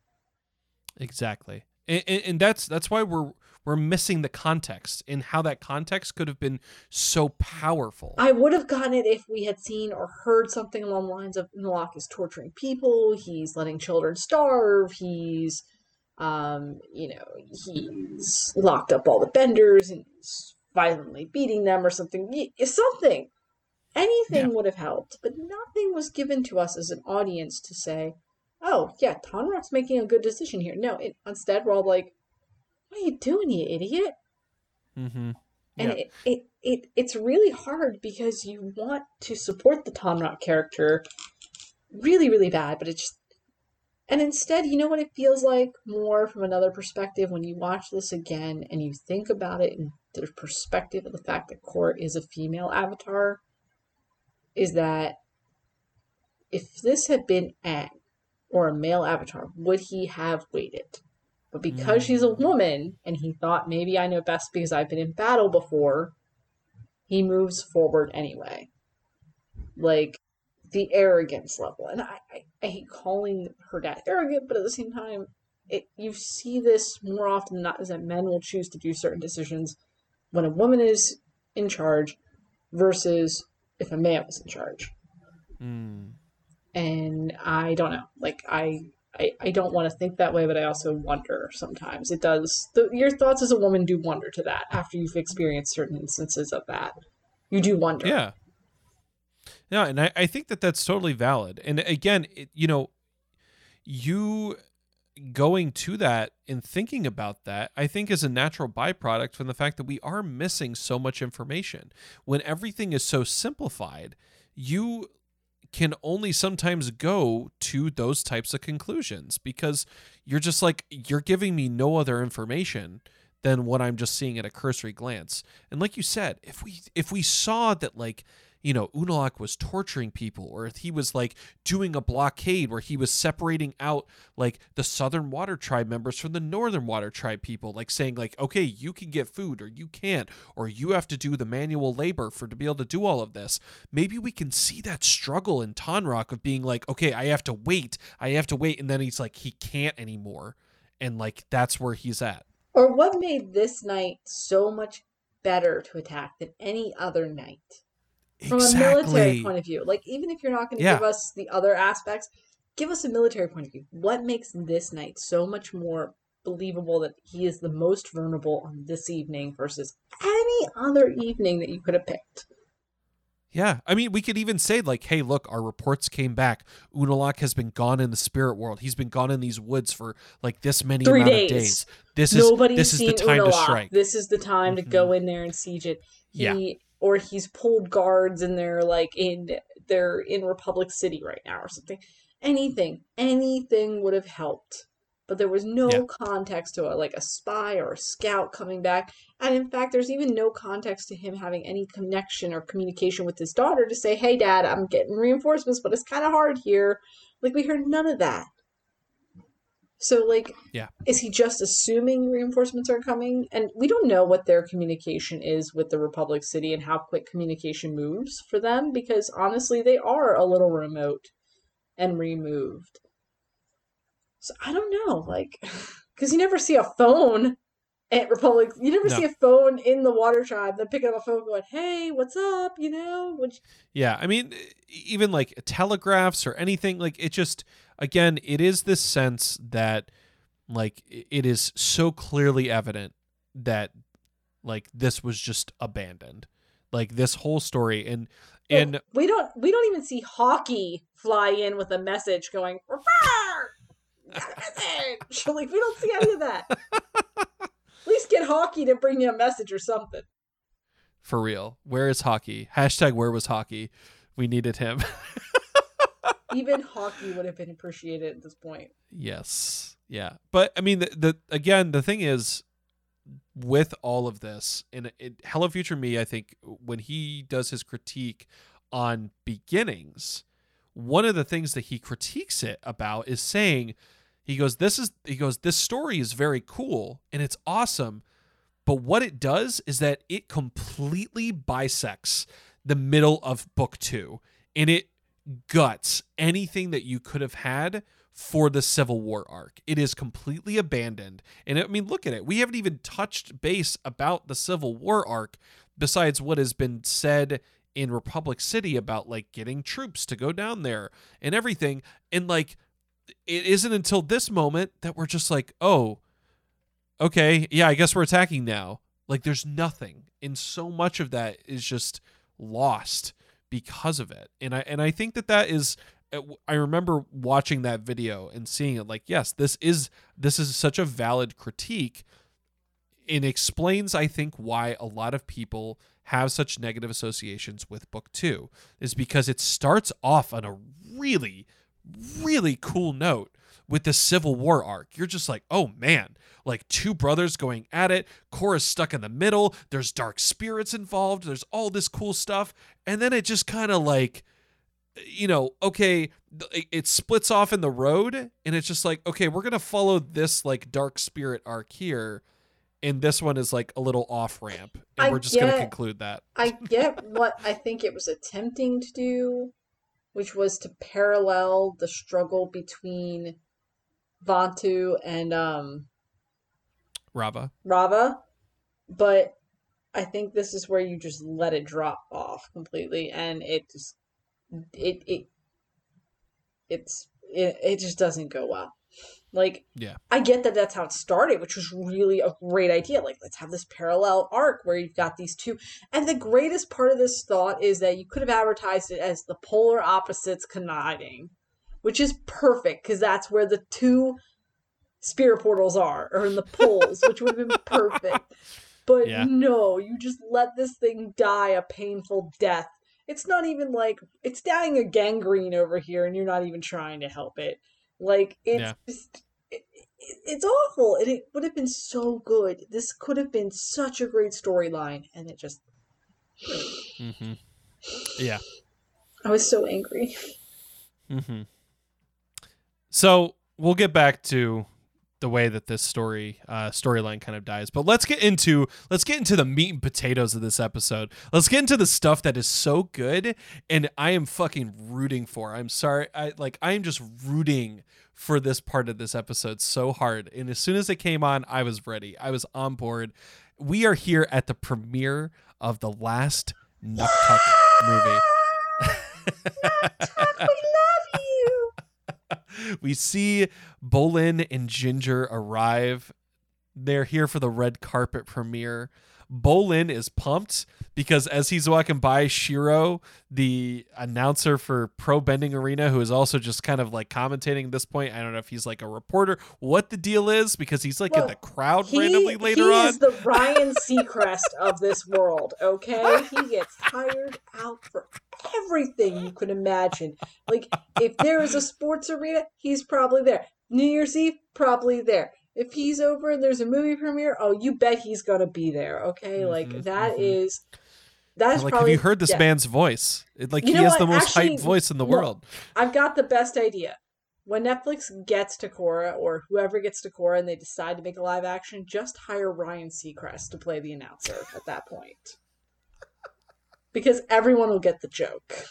A: Exactly. And, and, that's that's why we're we're missing the context and how that context could have been so powerful.
B: I would have gotten it if we had seen or heard something along the lines of Unalaq is torturing people, he's letting children starve, he's, um, you know, he's locked up all the benders and violently beating them or something. Something. Anything
A: Yeah.
B: would have helped, but nothing was given to us as an audience to say, oh, yeah, Tonraq's making a good decision here. No, it, instead, we're all like, what are you doing, you idiot?
A: mm-hmm.
B: And
A: Yeah.
B: it, it, it it's really hard because you want to support the Tonraq character really, really bad, but it just and instead, you know what it feels like more from another perspective when you watch this again and you think about it in the perspective of the fact that Korra is a female avatar, is that if this had been Aang or a male avatar, would he have waited? But because she's a
A: Mm.
B: woman and he thought maybe I know best because I've been in battle before, he moves forward anyway. Like the arrogance level. And I, I, I hate calling her dad arrogant, but at the same time, it you see this more often than not is that men will choose to do certain decisions when a woman is in charge versus if a man was in charge
A: Mm.
B: and I don't know. Like I, I, I don't want to think that way, but I also wonder sometimes. It does. The, your thoughts as a woman do wonder to that after you've experienced certain instances of that. You do wonder.
A: Yeah. Yeah, and I, I think that that's totally valid. And again, it, you know, you going to that and thinking about that, I think is a natural byproduct from the fact that we are missing so much information. When everything is so simplified, you can only sometimes go to those types of conclusions because you're just like you're giving me no other information than what I'm just seeing at a cursory glance. And like you said, if we if we saw that like you know Unalaq was torturing people or if he was like doing a blockade where he was separating out like the southern water tribe members from the northern water tribe people like saying like okay you can get food or you can't or you have to do the manual labor for to be able to do all of this. Maybe we can see that struggle in Tonraq of being like okay I have to wait I have to wait and then he's like he can't anymore and like that's where he's at.
B: Or what made this night so much better to attack than any other night from
A: exactly.
B: a military point of view. Like even if you're not going to
A: Yeah.
B: give us the other aspects, give us a military point of view. What makes this night so much more believable that he is the most vulnerable on this evening versus any other evening that you could have picked?
A: Yeah, I mean, we could even say like, "Hey, look, our reports came back. Unalaq has been gone in the spirit world. He's been gone in these woods for like this many
B: Three
A: amount
B: days.
A: of days. This is
B: Nobody's
A: this is the time to strike."
B: This is the time to go mm-hmm. in there and siege it. He,
A: Yeah.
B: Or he's pulled guards and they're like in they're in Republic City right now or something. Anything, anything would have helped. But there was no
A: Yeah.
B: context to it, like a spy or a scout coming back. And in fact, there's even no context to him having any connection or communication with his daughter to say, hey, dad, I'm getting reinforcements, but it's kind of hard here. Like, we heard none of that. So, like,
A: Yeah.
B: is he just assuming reinforcements are coming? And we don't know what their communication is with the Republic City and how quick communication moves for them because honestly, they are a little remote and removed. So I don't know, like, (laughs) because you never see a phone at Republic. You never
A: No.
B: see a phone in the Water Tribe. Them picking up a phone, going, "Hey, what's up?" You know, which
A: Yeah, I mean, even like telegraphs or anything, like it just, again, it is this sense that, like, it is so clearly evident that, like, this was just abandoned. Like, this whole story. And,
B: Well,
A: and,
B: we don't we don't even see Hawky fly in with a message going "Rawr! Got a message like we don't see any of that (laughs) at least get Hawky to bring you a message or something
A: for real, where is Hawky? Hashtag where was Hawky? We needed him. (laughs)
B: even Hawky would have been appreciated at this point
A: Yes. Yeah. But I mean the, the again the thing is with all of this and it, Hello Future Me I think when he does his critique on beginnings one of the things that he critiques it about is saying he goes this is he goes this story is very cool and it's awesome but what it does is that it completely bisects the middle of book 2 and it guts anything that you could have had for the Civil War arc. It is completely abandoned. And I mean, look at it. We haven't even touched base about the Civil War arc besides what has been said in Republic City about like getting troops to go down there and everything. And like, it isn't until this moment that we're just like, oh, okay, yeah, I guess we're attacking now. Like, there's nothing. And so much of that is just lost because of it. And I and I think that that is uh, I remember watching that video and seeing it like yes, this is this is such a valid critique and explains I think why a lot of people have such negative associations with book 2 is because it starts off on a really really cool note with the Civil War arc. You're just like, "Oh man, like two brothers going at it. Korra's stuck in the middle. There's dark spirits involved. There's all this cool stuff. And then it just kind of like, you know, okay, it- it splits off in the road. And it's just like, okay, we're going to follow this like dark spirit arc here. And this one is like a little off ramp. And
B: I
A: we're just going to conclude that.
B: I get what I think it was attempting to do, which was to parallel the struggle between Vaatu and um
A: Raava.
B: Raava, but I think this is where you just let it drop off completely, and it just it it it's it, it just doesn't go well. Like
A: Yeah.
B: I get that that's how it started, which was really a great idea. Like let's have this parallel arc where you've got these two, and the greatest part of this thought is that you could have advertised it as the polar opposites colliding, which is perfect because that's where the two spirit portals are, or in the poles, which would have been (laughs) perfect. But
A: Yeah.
B: no, you just let this thing die a painful death. It's not even like it's dying a gangrene over here, and you're not even trying to help it. Like it's
A: Yeah.
B: just it, it, it's awful, and it would have been so good. This could have been such a great storyline, and it just
A: hmm Yeah.
B: I was so angry.
A: hmm So we'll get back to the way that this story uh, storyline kind of dies, but let's get into let's get into the meat and potatoes of this episode. Let's get into the stuff that is so good, and I am fucking rooting for. I'm sorry, I like I am just rooting for this part of this episode so hard. And as soon as it came on, I was ready. I was on board. we are here at the premiere of the last Nuktuk movie. (laughs)
B: Nuktuk, we love you. (laughs)
A: we see Bolin and Ginger arrive. They're here for the red carpet premiere. Bolin is pumped because as he's walking by, Shiro, the announcer for Pro Bending Arena, who is also just kind of like commentating at this point. I don't know if he's like a reporter, what the deal is, because he's like
B: Well,
A: in the crowd
B: He,
A: randomly later
B: he
A: on.
B: is the Ryan Seacrest of this world, okay? He gets hired out for everything you could imagine. Like, if there is a sports arena, he's probably there. New Year's Eve, probably there. If he's over and there's a movie premiere, oh, you bet he's gonna be there, okay?
A: Mhm,
B: like, that
A: mhm.
B: is That's
A: like,
B: probably
A: have you heard this
B: yeah.
A: man's voice? It, like,
B: You
A: he has
B: what?
A: the most
B: Actually,
A: hyped voice in the
B: no.
A: world.
B: I've got the best idea. When Netflix gets to Korra, or whoever gets to Korra, and they decide to make a live action, just hire Ryan Seacrest to play the announcer at that point. Because everyone will get the joke.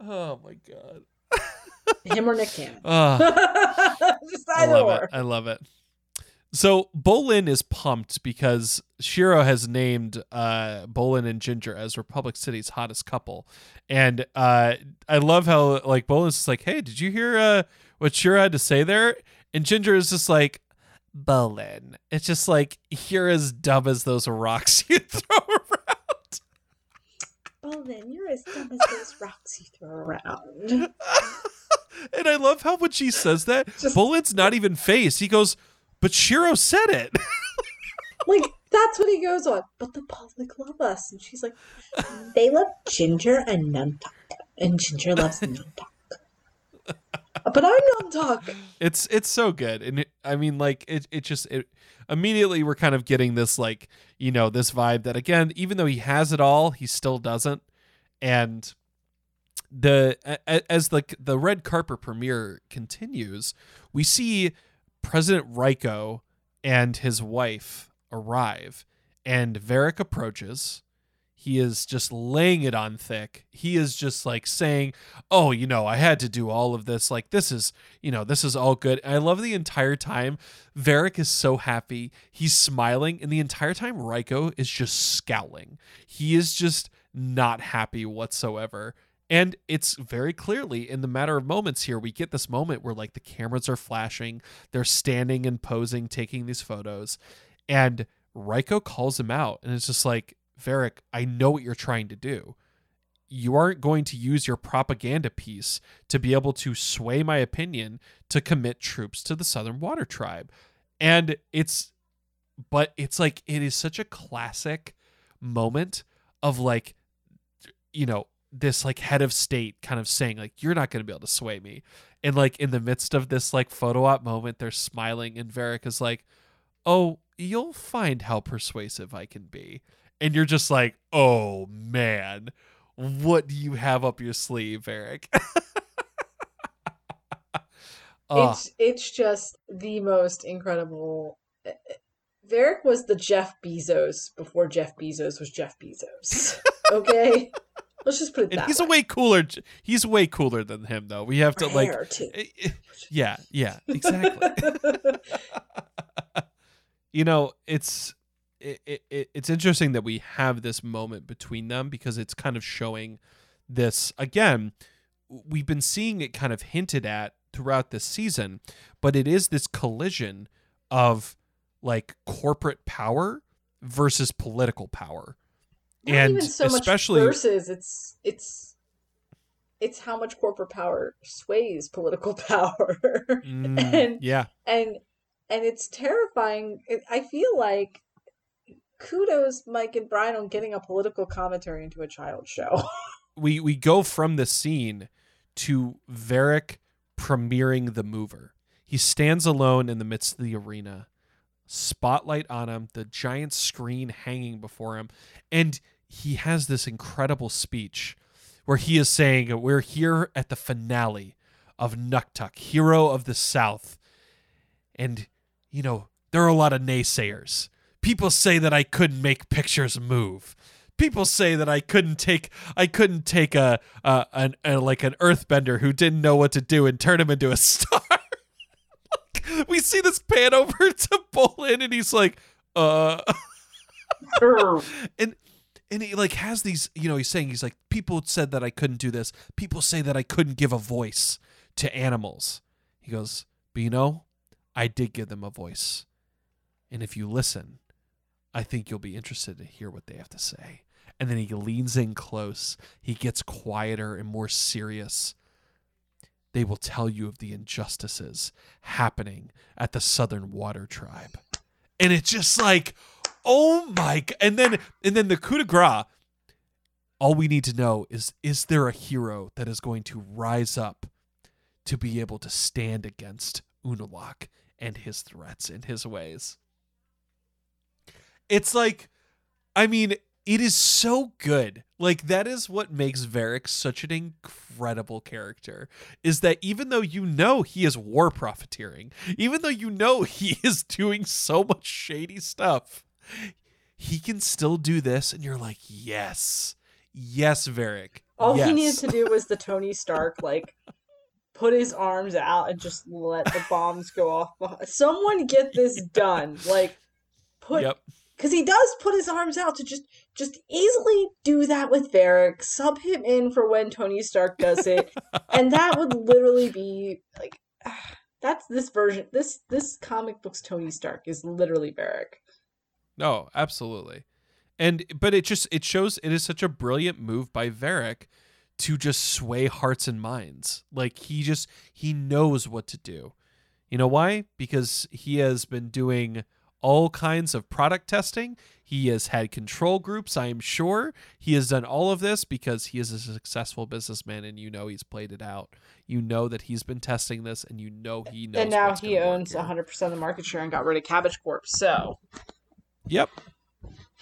A: Oh my god.
B: Him or Nick Cannon.
A: Oh, (laughs) (laughs)
B: just
A: I
B: either
A: love
B: or.
A: it. I love it. So Bolin is pumped because Shiro has named uh, Bolin and Ginger as Republic City's hottest couple, and uh, I love how like Bolin's just like, "Hey, did you hear uh, what Shiro had to say there?" And Ginger is just like, "Bolin." It's just like you're as dumb as those rocks (laughs) you throw around.
B: Bolin, you're as dumb as those rocks you throw around.
A: And I love how when she says that,
B: Just-
A: Bolin's not even face. He goes, "But Shiro said it." (laughs)
B: Like, that's what he goes on. But the public love us. And she's like, they love Ginger and Nuktuk. And Ginger loves Nuktuk. but I'm Nuktuk.
A: it's it's so good and it, i mean like it, it just it immediately we're kind of getting this like you know this vibe that again even though he has it all he still doesn't and the as the the red carpet premiere continues we see president Raiko and his wife arrive and Varrick approaches. He is just laying it on thick. He is just like saying oh you know i had to do all of this. Like this is you know this is all good. I love the entire time Varrick is so happy. He's smiling and the entire time Raiko is just scowling. He is just not happy whatsoever and it's very clearly in the matter of moments here we get this moment where like the cameras are flashing they're standing and posing taking these photos and Raiko calls him out and it's just like Varrick I know what you're trying to do you aren't going to use your propaganda piece to be able to sway my opinion to commit troops to the Southern Water Tribe. And it's, but it's like, it is such a classic moment of like, you know, this like head of state kind of saying, like, you're not going to be able to sway me. And like in the midst of this like photo op moment, they're smiling, and Varrick is like, oh, you'll find how persuasive I can be. And you're just like, oh man what do you have up your sleeve, Varrick? oh, (laughs)
B: It's it's just the most incredible. Eh, eh, Varrick was the Jeff Bezos before Jeff Bezos was Jeff Bezos. (laughs) Okay, let's just put it
A: and
B: that
A: he's
B: way.
A: a way cooler. He's way cooler than him, though. We have to like,
B: Hair, too.
A: eh, eh, yeah, yeah, exactly. (laughs) you know, it's it, it, it- it's interesting that we have this moment between them because it's kind of showing this again. We've been seeing it kind of hinted at throughout this season, but it is this collision of like corporate power versus political power.
B: Not
A: and
B: even so
A: especially-
B: much versus it's it's it's how much corporate power sways political (laughs) power.
A: Mm,
B: And-
A: yeah,
B: and and it's terrifying. I feel like kudos mike and Bryan on getting a political commentary into a child show. (laughs)
A: We we go from the scene to Varrick premiering the mover. He stands alone in the midst of the arena, spotlight on him, the giant screen hanging before him, and he has this incredible speech where he is saying, "We're here at the finale of Nuktuk, hero of the South." And you know, there are a lot of naysayers. People say that I couldn't make pictures move. People say that I couldn't take I couldn't take a, a an a, like an earthbender who didn't know what to do and turn him into a (laughs) star. Like, we see this pan over (laughs) to Bolin and he's like, uh (laughs) and and he like has these you know he's saying he's like people said that i couldn't do this. People say that i couldn't give a voice to animals. He goes but you know i did give them a voice. And if you listen i think you'll be interested to hear what they have to say. And then he leans in close. He gets quieter and more serious. They will tell you of the injustices happening at the southern water tribe. And it's just like oh my g- and then and then the coup de grace all we need to know is is there a hero that is going to rise up to be able to stand against Unalaq and his threats and his ways? It's like i mean it is so good. Like that is what makes Varrick such an incredible character is that even though you know he is war profiteering even though you know (laughs) he is doing so much shady stuff he can still do this and you're like yes yes Varrick
C: All
A: yes.
C: he needed to do was the Tony Stark, like, put his arms out and just let the bombs go off. behind- Someone get this done. Like, put
A: yep
C: because he does put his arms out to just just easily do that with Varrick, sub him in for when Tony Stark does it, (laughs) and that would literally be like (sighs) that's this version. This this comic book's Tony Stark is literally Varrick.
A: No, absolutely. And but it just it shows it is such a brilliant move by Varrick to just sway hearts and minds. Like he just he knows what to do. You know why? Because he has been doing all kinds of product testing. He has had control groups, I am sure. He has done all of this because he is a successful businessman and you know he's played it out. You know that he's been testing this and you know he knows
C: and now he owns
A: here.
C: 100 percent of the market share and got rid of Cabbage Corp. So
A: Yep.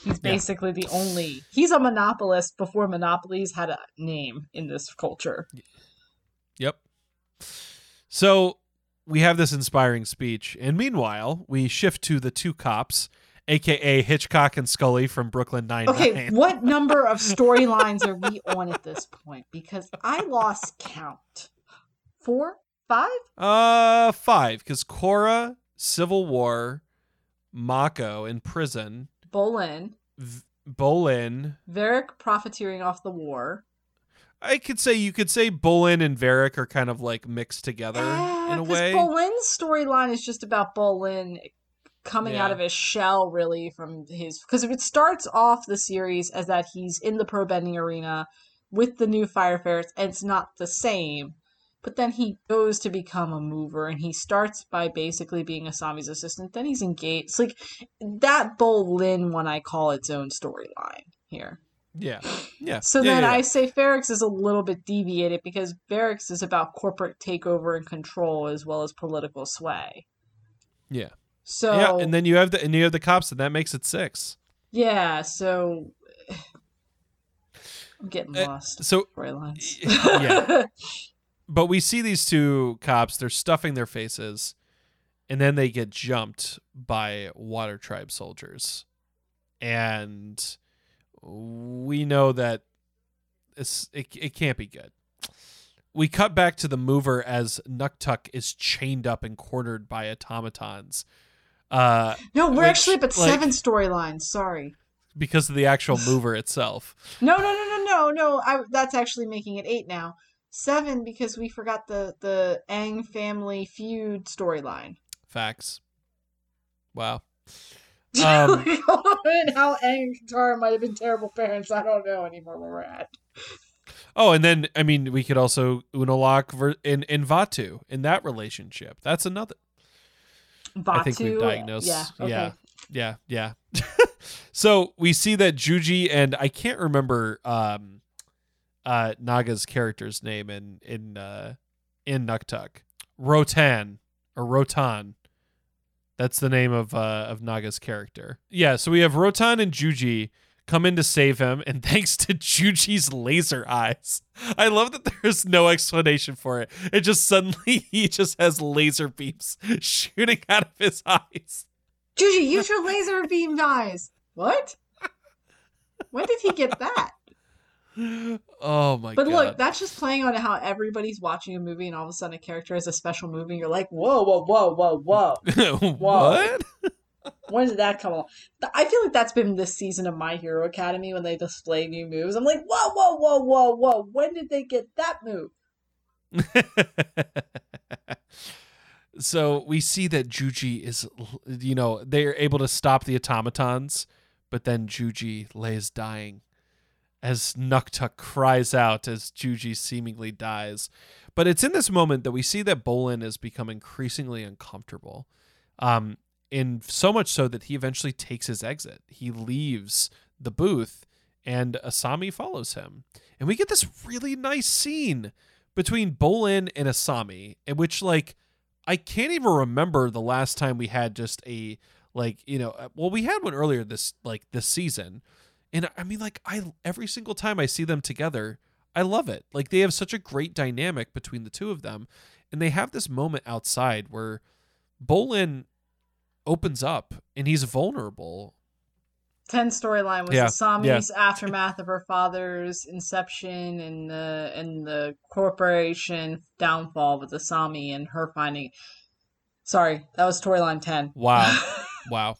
B: He's basically the only. He's a monopolist before monopolies had a name in this culture.
A: Yep. So we have this inspiring speech, and meanwhile, we shift to the two cops, aka Hitchcock and Scully from Brooklyn Nine Nine.
B: Okay, what number of storylines are we on at this point? Because I lost count. Four? Five?
A: Uh, five, because Korra, Civil War, Mako in prison,
B: Bolin.
A: v- Bolin.
B: Varrick profiteering off the war.
A: I could say you could say Bolin and Varrick are kind of like mixed together in a way.
B: Bolin's storyline is just about Bolin coming out of his shell, really, from his. Because it starts off the series as that he's in the pro bending arena with the new fire ferrets, and it's not the same. But then he goes to become a mover, and he starts by basically being a Asami's assistant. Then he's engaged. It's like that Bolin one I call its own storyline here.
A: yeah, yeah.
B: So
A: yeah,
B: then
A: yeah,
B: I say Varrick's is a little bit deviated because Varrick's is about corporate takeover and control as well as political sway.
A: yeah,
B: So
A: yeah. And then you have the and you have the cops, and that makes it six.
B: yeah, so (sighs) I'm getting
A: Uh,
B: lost.
A: So
B: Storylines. (laughs)
A: yeah. (laughs) but we see these two cops they're stuffing their faces and then they get jumped by water tribe soldiers and we know that it's, it, it can't be good we cut back to the mover as Nuktuk is chained up and cornered by automatons uh,
B: no, we're
A: which,
B: actually up at
A: like-
B: seven storylines. Sorry.
A: because of the actual mover itself
B: No, no, no, no, no, no. I, that's actually making it eight now. Seven because we forgot the the Aang family feud storyline.
A: facts wow (laughs) Um,
B: and how Aang and Katara might have been terrible parents. I don't know anymore where we're at.
A: Oh, and then I mean, we could also Unalaq ver- in in Vaatu in that relationship. That's another. I think we've diagnosed.
B: Yeah. Okay.
A: yeah, yeah, yeah. (laughs) so we see that Juji and I can't remember um, uh, Naga's character's name in in uh, in Nuktuk. Rotan or Rotan. That's the name of uh, of Naga's character. Yeah, so we have Rotan and Juji come in to save him, and (laughs) thanks to Juji's laser eyes. I love that there's no explanation for it. It just suddenly (laughs) he just has laser beams (laughs) shooting out of his eyes.
B: Juji, use your laser beam eyes. What? When did he get that?
A: Oh my
B: But
A: god.
B: But look, that's just playing on how everybody's watching a movie and all of a sudden a character has a special movie and you're like, whoa, whoa, whoa, whoa, whoa. (laughs)
A: what? (laughs)
B: when did that come along? I feel like that's been this season of My Hero Academy when they display new moves. I'm like, whoa, whoa, whoa, whoa, whoa. When did they get that move? (laughs)
A: so we see that Juji is, you know, they're able to stop the automatons, but then Juji lays dying as Nuktuk cries out as Juji seemingly dies. But it's in this moment that we see that Bolin has become increasingly uncomfortable. Um, and so much so that he eventually takes his exit. He leaves the booth and Asami follows him. And we get this really nice scene between Bolin and Asami, in which like I can't even remember the last time we had just a like, you know, uh, well we had one earlier this like this season. And I mean like I every single time I see them together, I love it. Like they have such a great dynamic between the two of them. And they have this moment outside where Bolin opens up and he's vulnerable.
B: Ten storyline was
A: Yeah,
B: Asami's aftermath of her father's inception and the and the corporation downfall with Asami and her finding. Sorry, that was storyline ten.
A: Wow. (laughs) wow.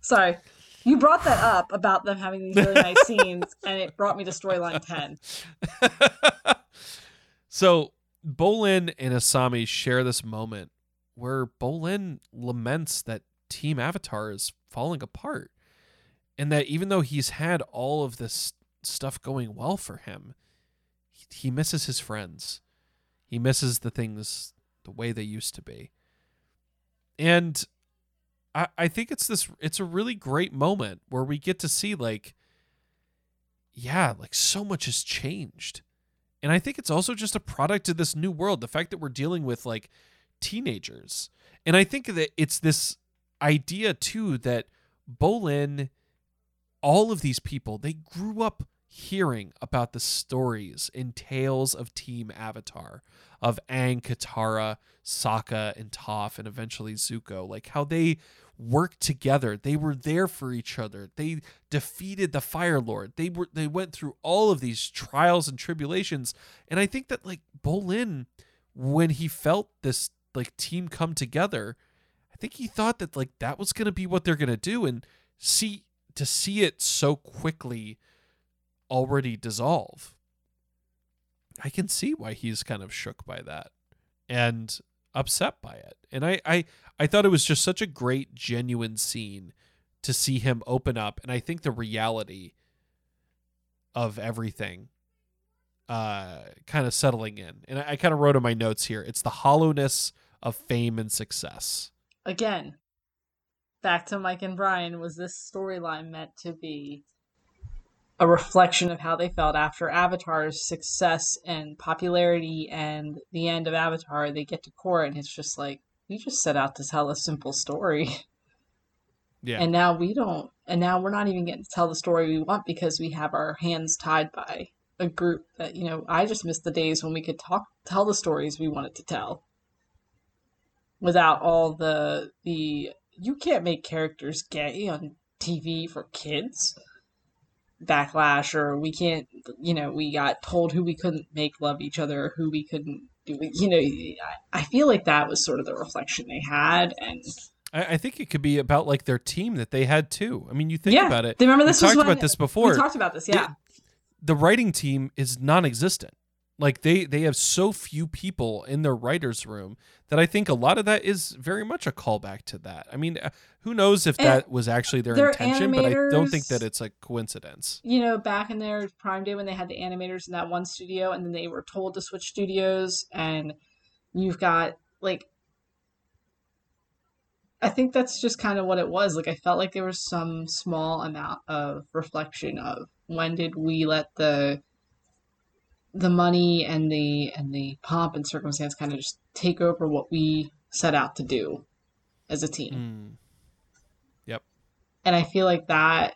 B: Sorry, you brought that up about them having these really nice scenes, (laughs) and it brought me to storyline ten. (laughs)
A: so Bolin and Asami share this moment where Bolin laments that Team Avatar is falling apart. And that even though he's had all of this stuff going well for him, he, he misses his friends. He misses the things the way they used to be. And I, I think it's this it's a really great moment where we get to see like yeah, like so much has changed. And I think it's also just a product of this new world. The fact that we're dealing with like teenagers. And I think that it's this idea too that Bolin, all of these people, they grew up hearing about the stories and tales of Team Avatar, of Aang, Katara, Sokka, and Toph, and eventually Zuko. Like how they worked together. They were there for each other. They defeated the Fire Lord. They were they went through all of these trials and tribulations. And I think that like Bolin, when he felt this like team come together, I think he thought that like that was gonna be what they're gonna do, and see to see it so quickly already dissolve. I can see why he's kind of shook by that and upset by it. And I I I thought it was just such a great genuine scene to see him open up and I think the reality of everything uh kind of settling in. And I, I kind of wrote in my notes here, it's the hollowness of fame and success.
B: Again, back to Mike and Bryan. Was this storyline meant to be a reflection of how they felt after Avatar's success and popularity and the end of Avatar? They get to Korra, and it's just like we just set out to tell a simple story.
A: Yeah.
B: And now we don't, and now we're not even getting to tell the story we want because we have our hands tied by a group that, you know, I just miss the days when we could talk, tell the stories we wanted to tell without all the, the, you can't make characters gay on TV for kids backlash or we can't, you know, we got told who we couldn't make love each other, who we couldn't do, you know, I, I feel like that was sort of the reflection they had. And,
A: I, think it could be about like their team that they had too. I mean, you think
B: yeah,
A: about it.
B: Remember this
A: we
B: was
A: talked about this before.
B: We talked about this, yeah.
A: the writing team is non-existent. Like they they have so few people in their writers' room that I think a lot of that is very much a callback to that. I mean, uh, who knows if
B: And
A: that was actually their
B: their
A: intention, but I don't think that it's a coincidence.
B: you know, back in their prime day when they had the animators in that one studio and then they were told to switch studios and you've got like I think that's just kind of what it was. Like I felt like there was some small amount of reflection of when did we let the the money and the and the pomp and circumstance kind of just take over what we set out to do as a team.
A: Mm. Yep.
B: and I feel like that,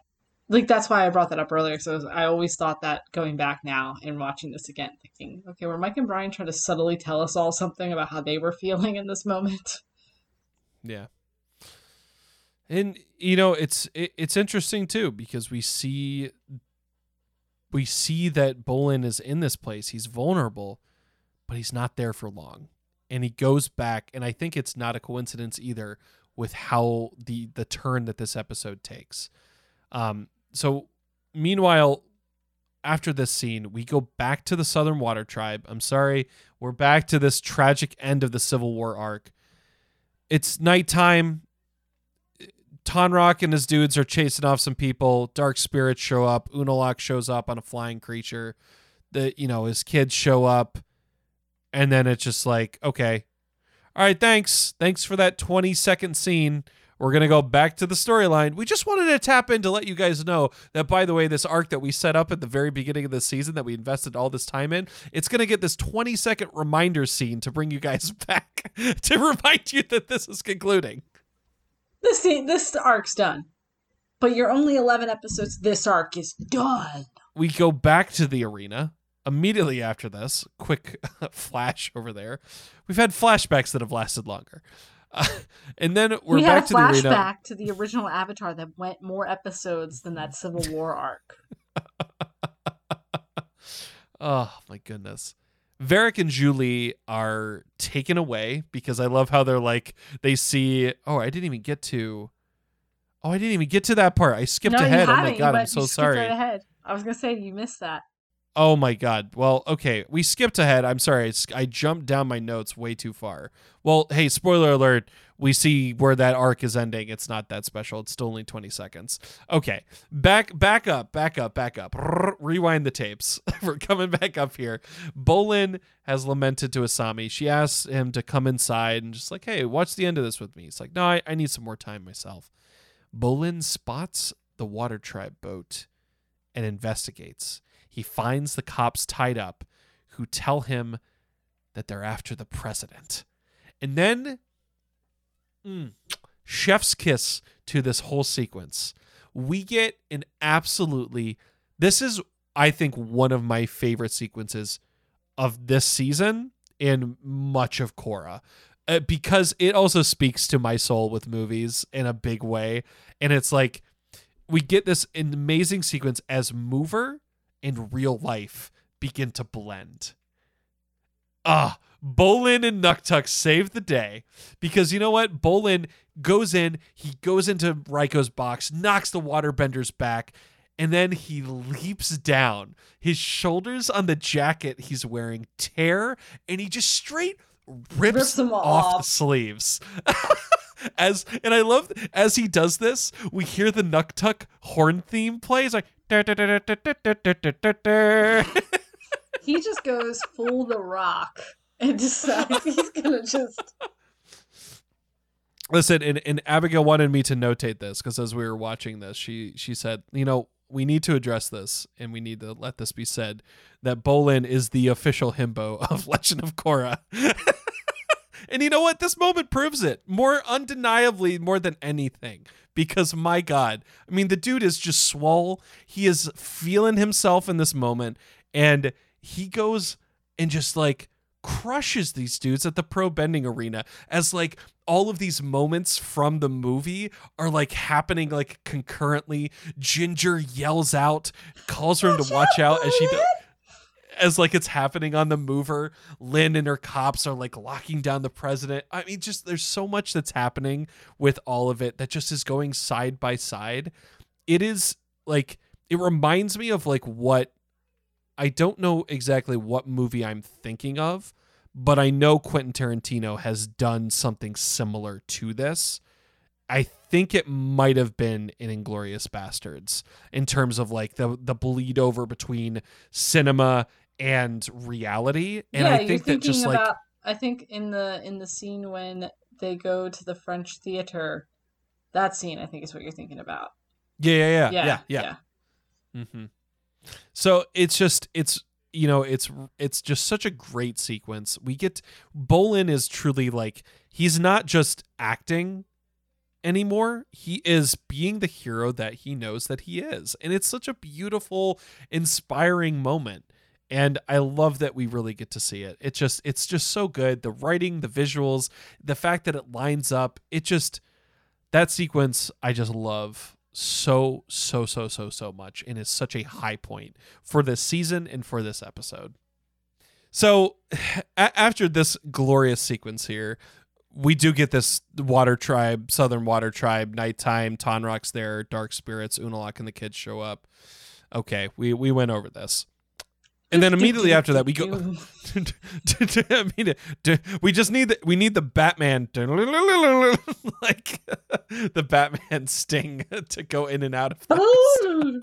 B: like that's why I brought that up earlier. So I always thought that going back now and watching this again, thinking, okay, were Mike and Bryan trying to subtly tell us all something about how they were (laughs) feeling in this moment?
A: Yeah. And you know, it's it, it's interesting too because we see we see that Bolin is in this place. He's vulnerable, but he's not there for long. And he goes back and I think it's not a coincidence either with how the the turn that this episode takes. Um, so meanwhile, after this scene, we go back to the Southern Water Tribe. I'm sorry, we're back to this tragic end of the Civil War arc. It's nighttime. Tonraq and his dudes are chasing off some people. Dark spirits show up. Unalaq shows up on a flying creature. The you know his kids show up, and then it's just like okay, all right, thanks, thanks for that 20 second scene. We're gonna go back to the storyline. We just wanted to tap in to let you guys know that, by the way, this arc that we set up at the very beginning of the season that we invested all this time in, it's gonna get this 20 second reminder scene to bring you guys (laughs) back to remind you that this is concluding.
B: This this arc's done, but you're only 11 episodes. This arc is done.
A: We go back to the arena immediately after this. Quick (laughs) flash over there. We've had flashbacks that have lasted longer. Uh, (laughs) and then we're
B: we
A: back
B: had a
A: to the arena.
B: flashback to the original Avatar that went more episodes than that Civil War arc. (laughs)
A: Oh my goodness. Varrick and Zhu Li are taken away because I love how they're like they see oh I didn't even get to Oh I didn't even get to that part. I skipped
B: no,
A: ahead. Oh my god, I'm so sorry.
B: Right ahead. I was gonna say you missed that.
A: Oh my god. Well, okay, we skipped ahead. I'm sorry. I jumped down my notes way too far. Well, hey, spoiler alert. We see where that arc is ending. It's not that special. It's still only 20 seconds. Okay. Back back up. Back up. Back up. Rewind the tapes. (laughs) We're coming back up here. Bolin has lamented to Asami. She asks him to come inside and just like, "Hey, watch the end of this with me." It's like, "No, I, I need some more time myself." Bolin spots the water tribe boat and investigates. He finds the cops tied up who tell him that they're after the president. And then, mm, chef's kiss to this whole sequence. We get an absolutely, this is, I think, one of my favorite sequences of this season and much of Korra. Uh, because it also speaks to my soul with movies in a big way. And it's like, we get this amazing sequence as mover and real life begin to blend. Ah, Bolin and Nuktuk save the day because you know what? Bolin goes in, he goes into Raiko's box, knocks the waterbenders back, and then he leaps down. His shoulders on the jacket he's wearing tear, and he just straight rips,
B: Rips them
A: off the sleeves. (laughs) as and I love as he does this, we hear the Nuktuk horn theme play. It's like
B: He (laughs) just goes full the rock and decides he's gonna just.
A: Listen, and, and Abigail wanted me to notate this because as we were watching this, she she said, you know, we need to address this and we need to let this be said that Bolin is the official himbo of Legend of Korra. (laughs) and you know what? This moment proves it more undeniably more than anything. Because my God, I mean, the dude is just swole. He is feeling himself in this moment, and he goes and just like crushes these dudes at the pro bending arena as like all of these moments from the movie are like happening like concurrently ginger yells out calls for him to watch out as she does as like it's happening on the mover lin and her cops are like locking down the president i mean just there's so much that's happening with all of it that just is going side by side it is like it reminds me of like what I don't know exactly what movie I'm thinking of, but I know Quentin Tarantino has done something similar to this. I think it might have been in Inglourious Basterds in terms of like the the bleed over between cinema and reality. And
B: yeah,
A: I
B: you're
A: think that
B: thinking
A: just like
B: about. I think in the in the scene when they go to the French theater, that scene I think is what you're thinking about.
A: yeah, yeah, yeah,
B: Yeah,
A: yeah, yeah. hmm So it's just it's you know it's it's just such a great sequence. We get Bolin is truly like he's not just acting anymore. He is being the hero that he knows that he is, and it's such a beautiful, inspiring moment. And I love that we really get to see it. It just it's just so good. The writing, the visuals, the fact that it lines up. It just that sequence I just love so so so so so much and is such a high point for this season and for this episode. So (sighs) a- after this glorious sequence here, we do get this water tribe, southern water tribe, nighttime. Tonraq's there, dark spirits, Unalaq and the kids show up. Okay, we we went over this. And then immediately after that, we go. I (laughs) mean, (laughs) we just need the we need the Batman (laughs) like the Batman sting to go in and out of.
B: The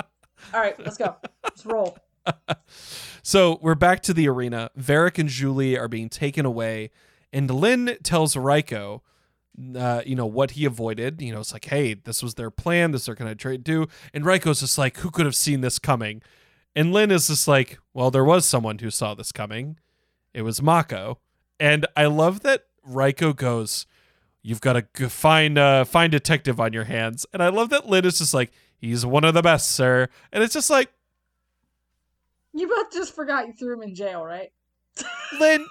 B: All right, let's go. Let's roll.
A: so we're back to the arena. Varrick and Zhu Li are being taken away, and Lin tells Raiko, uh, you know, what he avoided. You know, it's like, hey, this was their plan. This they're gonna try to do. And Raiko's just like, who could have seen this coming? And Lin is just like, well, there was someone who saw this coming. It was Mako. And I love that Raiko goes, you've got to fine, uh, find detective on your hands. And I love that Lin is just like, he's one of the best, sir. And it's just like,
B: you both just forgot you threw him in jail, right? (laughs)
A: Lin,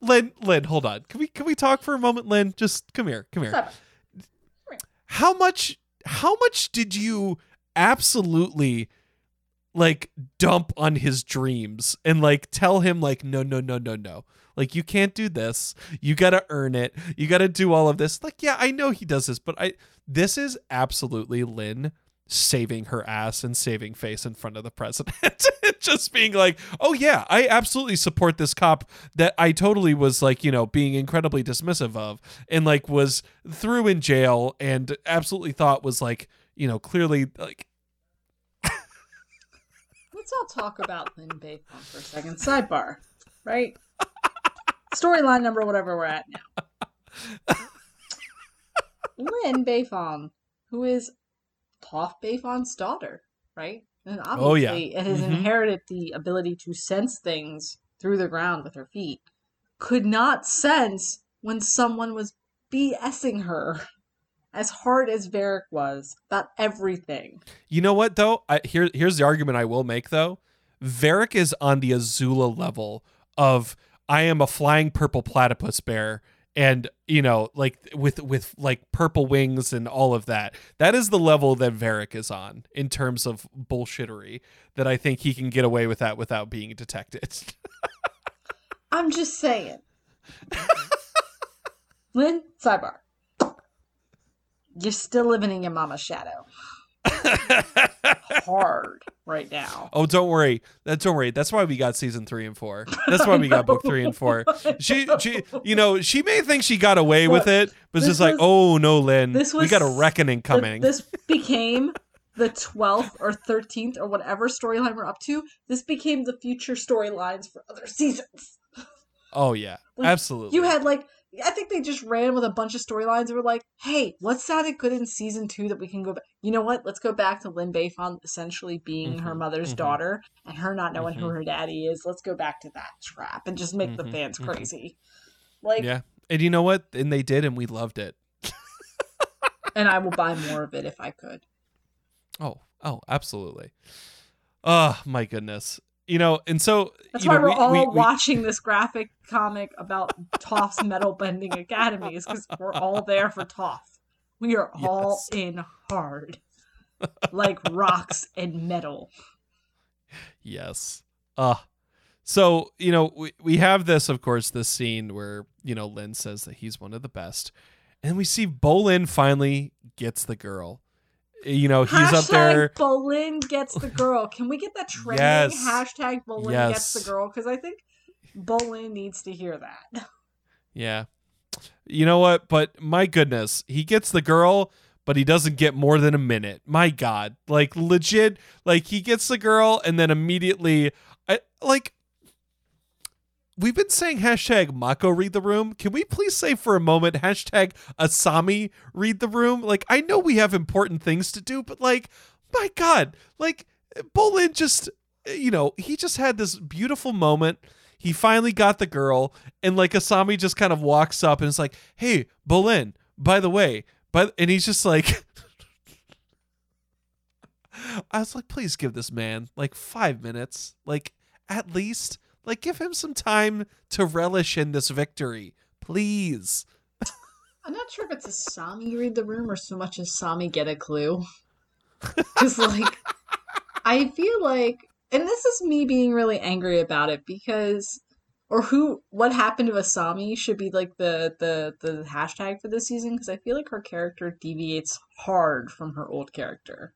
A: Lin, Lin, hold on. Can we can we talk for a moment, Lin? Just come here, come here. Come here. How much how much did you absolutely like dump on his dreams and like tell him like no no no no no. Like you can't do this. You got to earn it. You got to do all of this. Like yeah i know he does this but i this is absolutely lin saving her ass and saving face in front of the president. (laughs) Just being like oh yeah i absolutely support this cop that i totally was like you know being incredibly dismissive of and like was threw in jail and absolutely thought was like you know clearly like
B: let's all talk about Lin Beifong for a second. Sidebar, right? Storyline number, whatever we're at now. Lin Beifong, who is Toph Beifong's daughter, right? And obviously, oh, yeah. it has mm-hmm. inherited the ability to sense things through the ground with her feet. Could not sense when someone was BSing her as hard as Varrick was about everything.
A: You know what though? I, here here's the argument I will make though. Varrick is on the Azula level of I am a flying purple platypus bear and you know like with with like purple wings and all of that. That is the level that Varrick is on in terms of bullshittery that I think he can get away with that without being detected. (laughs)
B: I'm just saying. (laughs) Lin, sidebar you're still living in your mama's shadow. (laughs) Hard right now.
A: Oh, don't worry. Don't worry. That's why we got season three and four. That's why we got book three and four. (laughs) She, she, you know, she may think she got away with it, but it's just was, like, oh no, Lin. this was, we got a reckoning coming.
B: this became the 12th or 13th or whatever storyline we're up to. This became the future storylines for other seasons.
A: Oh yeah, like, absolutely.
B: You had like I think they just ran with a bunch of storylines and were like, hey, what sounded good in season two that we can go back? You know what? Let's go back to Lin Beifong essentially being mm-hmm, her mother's mm-hmm. daughter and her not knowing mm-hmm. who her daddy is. Let's go back to that trap and just make the mm-hmm, fans mm-hmm. crazy. Like,
A: yeah. And you know what? And they did, and we loved it.
B: and I will buy more of it if I could.
A: Oh, oh, absolutely. Oh, my goodness you know, and so
B: that's why know, we're we, all we, watching we... this graphic comic about Toph's metal bending academies because we're all there for Toph. We are yes. all in hard, like rocks and metal.
A: Yes. Uh so you know we we have this, of course, this scene where you know Lin says that he's one of the best, and we see Bolin finally gets the girl you know, he's
B: hashtag
A: up there.
B: Bolin gets the girl. Can we get that trending? Yes. Hashtag Bolin yes. gets the girl because I think Bolin needs to hear that. (laughs)
A: Yeah. You know what? But my goodness, he gets the girl, but he doesn't get more than a minute. My God, like legit, like he gets the girl and then immediately, I like we've been saying hashtag Mako read the room. Can we please say for a moment hashtag Asami read the room? Like, I know we have important things to do, but like, my God, like, Bolin just, you know, he just had this beautiful moment. He finally got the girl, and like Asami just kind of walks up and is like, "Hey, Bolin, by the way," but and he's just like. (laughs) I was like, please give this man like five minutes, like at least like, give him some time to relish in this victory, please. (laughs)
B: I'm not sure if it's Asami read the room or so much as Sami get a clue. (laughs) Because, like, I feel like, and this is me being really angry about it because or who what happened to Asami should be like the the the hashtag for this season because I feel like her character deviates hard from her old character.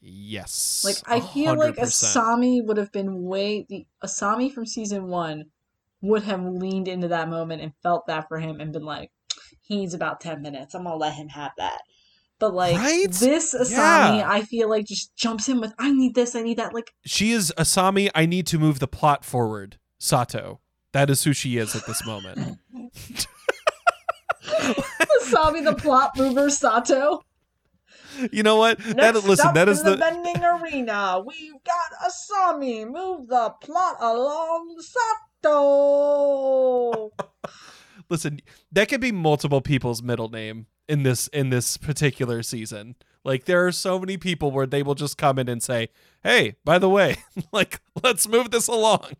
A: Yes.
B: Like I feel like
A: 100%.
B: Asami would have been way the Asami from season one would have leaned into that moment and felt that for him and been like, he's about ten minutes. I'm gonna let him have that. But like
A: Right?
B: this Asami,
A: Yeah.
B: I feel like just jumps in with I need this, I need that. Like
A: She is Asami. I need to move the plot forward. Sato. That is who she is at this moment. (laughs)
B: Asami the plot mover Sato.
A: You know what? That listen. That is the,
C: bending arena. We've got Asami. Move the plot along, Sato. (laughs)
A: listen. That could be multiple people's middle name in this in this particular season. Like there are so many people where they will just come in and say, "Hey, by the way, (laughs) like let's move this along."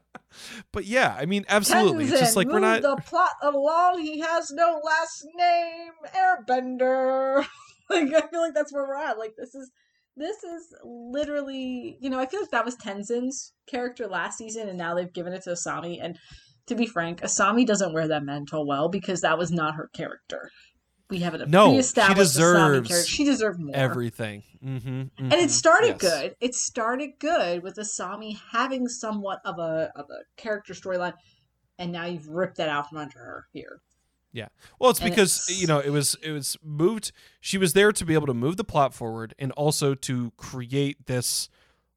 A: (laughs) but yeah, I mean, absolutely. It's just
C: Tenzin,
A: like we're
C: move
A: not.
C: the plot along. He has no last name. Airbender.
B: Like I feel like that's where we're at. Like this is this is literally you know, I feel like that was Tenzin's character last season and now they've given it to Asami and to be frank, Asami doesn't wear that mantle well because that was not her character. We have a
A: No, she
B: pre-established Asami
A: deserves
B: character. She deserved more.
A: Everything. hmm
B: and it started good. It started good with Asami having somewhat of a of a character storyline, and now you've ripped that out from under her here.
A: Well, it's
B: And
A: because
B: it's-
A: you know it was it was moved. She was there to be able to move the plot forward and also to create this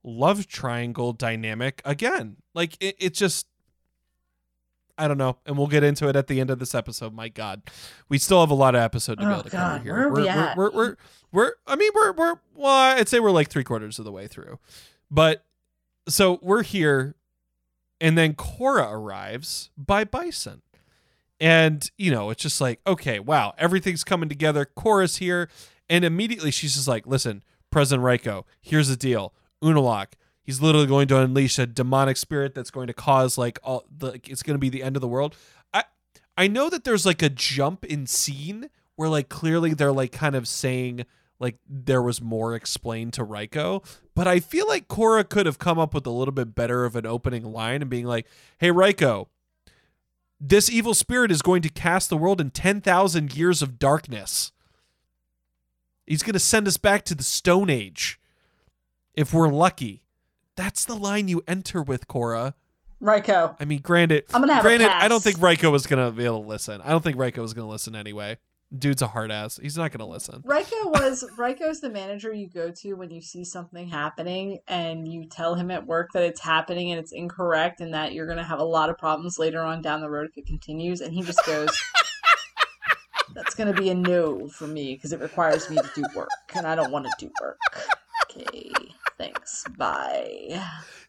A: love triangle dynamic again. Like it, it just, I don't know, and we'll get into it at the end of this episode. My God, we still have a lot of episode to be
B: Oh,
A: able to
B: God,
A: cover here.
B: where are we
A: we're,
B: at?
A: We're, we're, we're, we're, I mean, we're, we're, well, I'd say we're like three quarters of the way through, but so we're here, and then Korra arrives by Bison. And, you know, it's just like, okay, wow, everything's coming together. Korra's here. And immediately she's just like, listen, President Raiko, here's the deal. Unalaq, he's literally going to unleash a demonic spirit that's going to cause like all the it's going to be the end of the world. I I know that there's like a jump in scene where like clearly they're like kind of saying like there was more explained to Raiko, but I feel like Korra could have come up with a little bit better of an opening line and being like, "Hey Raiko, this evil spirit is going to cast the world in 10,000 years of darkness. He's going to send us back to the Stone Age if we're lucky. That's the line you enter with, Korra.
B: Raiko,
A: I mean, granted,
B: I'm gonna have
A: granted, I don't think Raiko was going to be able to listen. I don't think Raiko was going to listen anyway. Dude's a hard ass. He's not going to listen.
B: Raiko (laughs) was Raiko's the manager you go to when you see something happening and you tell him at work that it's happening and it's incorrect and that you're gonna have a lot of problems later on down the road if it continues and he just goes That's gonna be a no for me because it requires me to do work and I don't want to do work. Okay, thanks. Bye.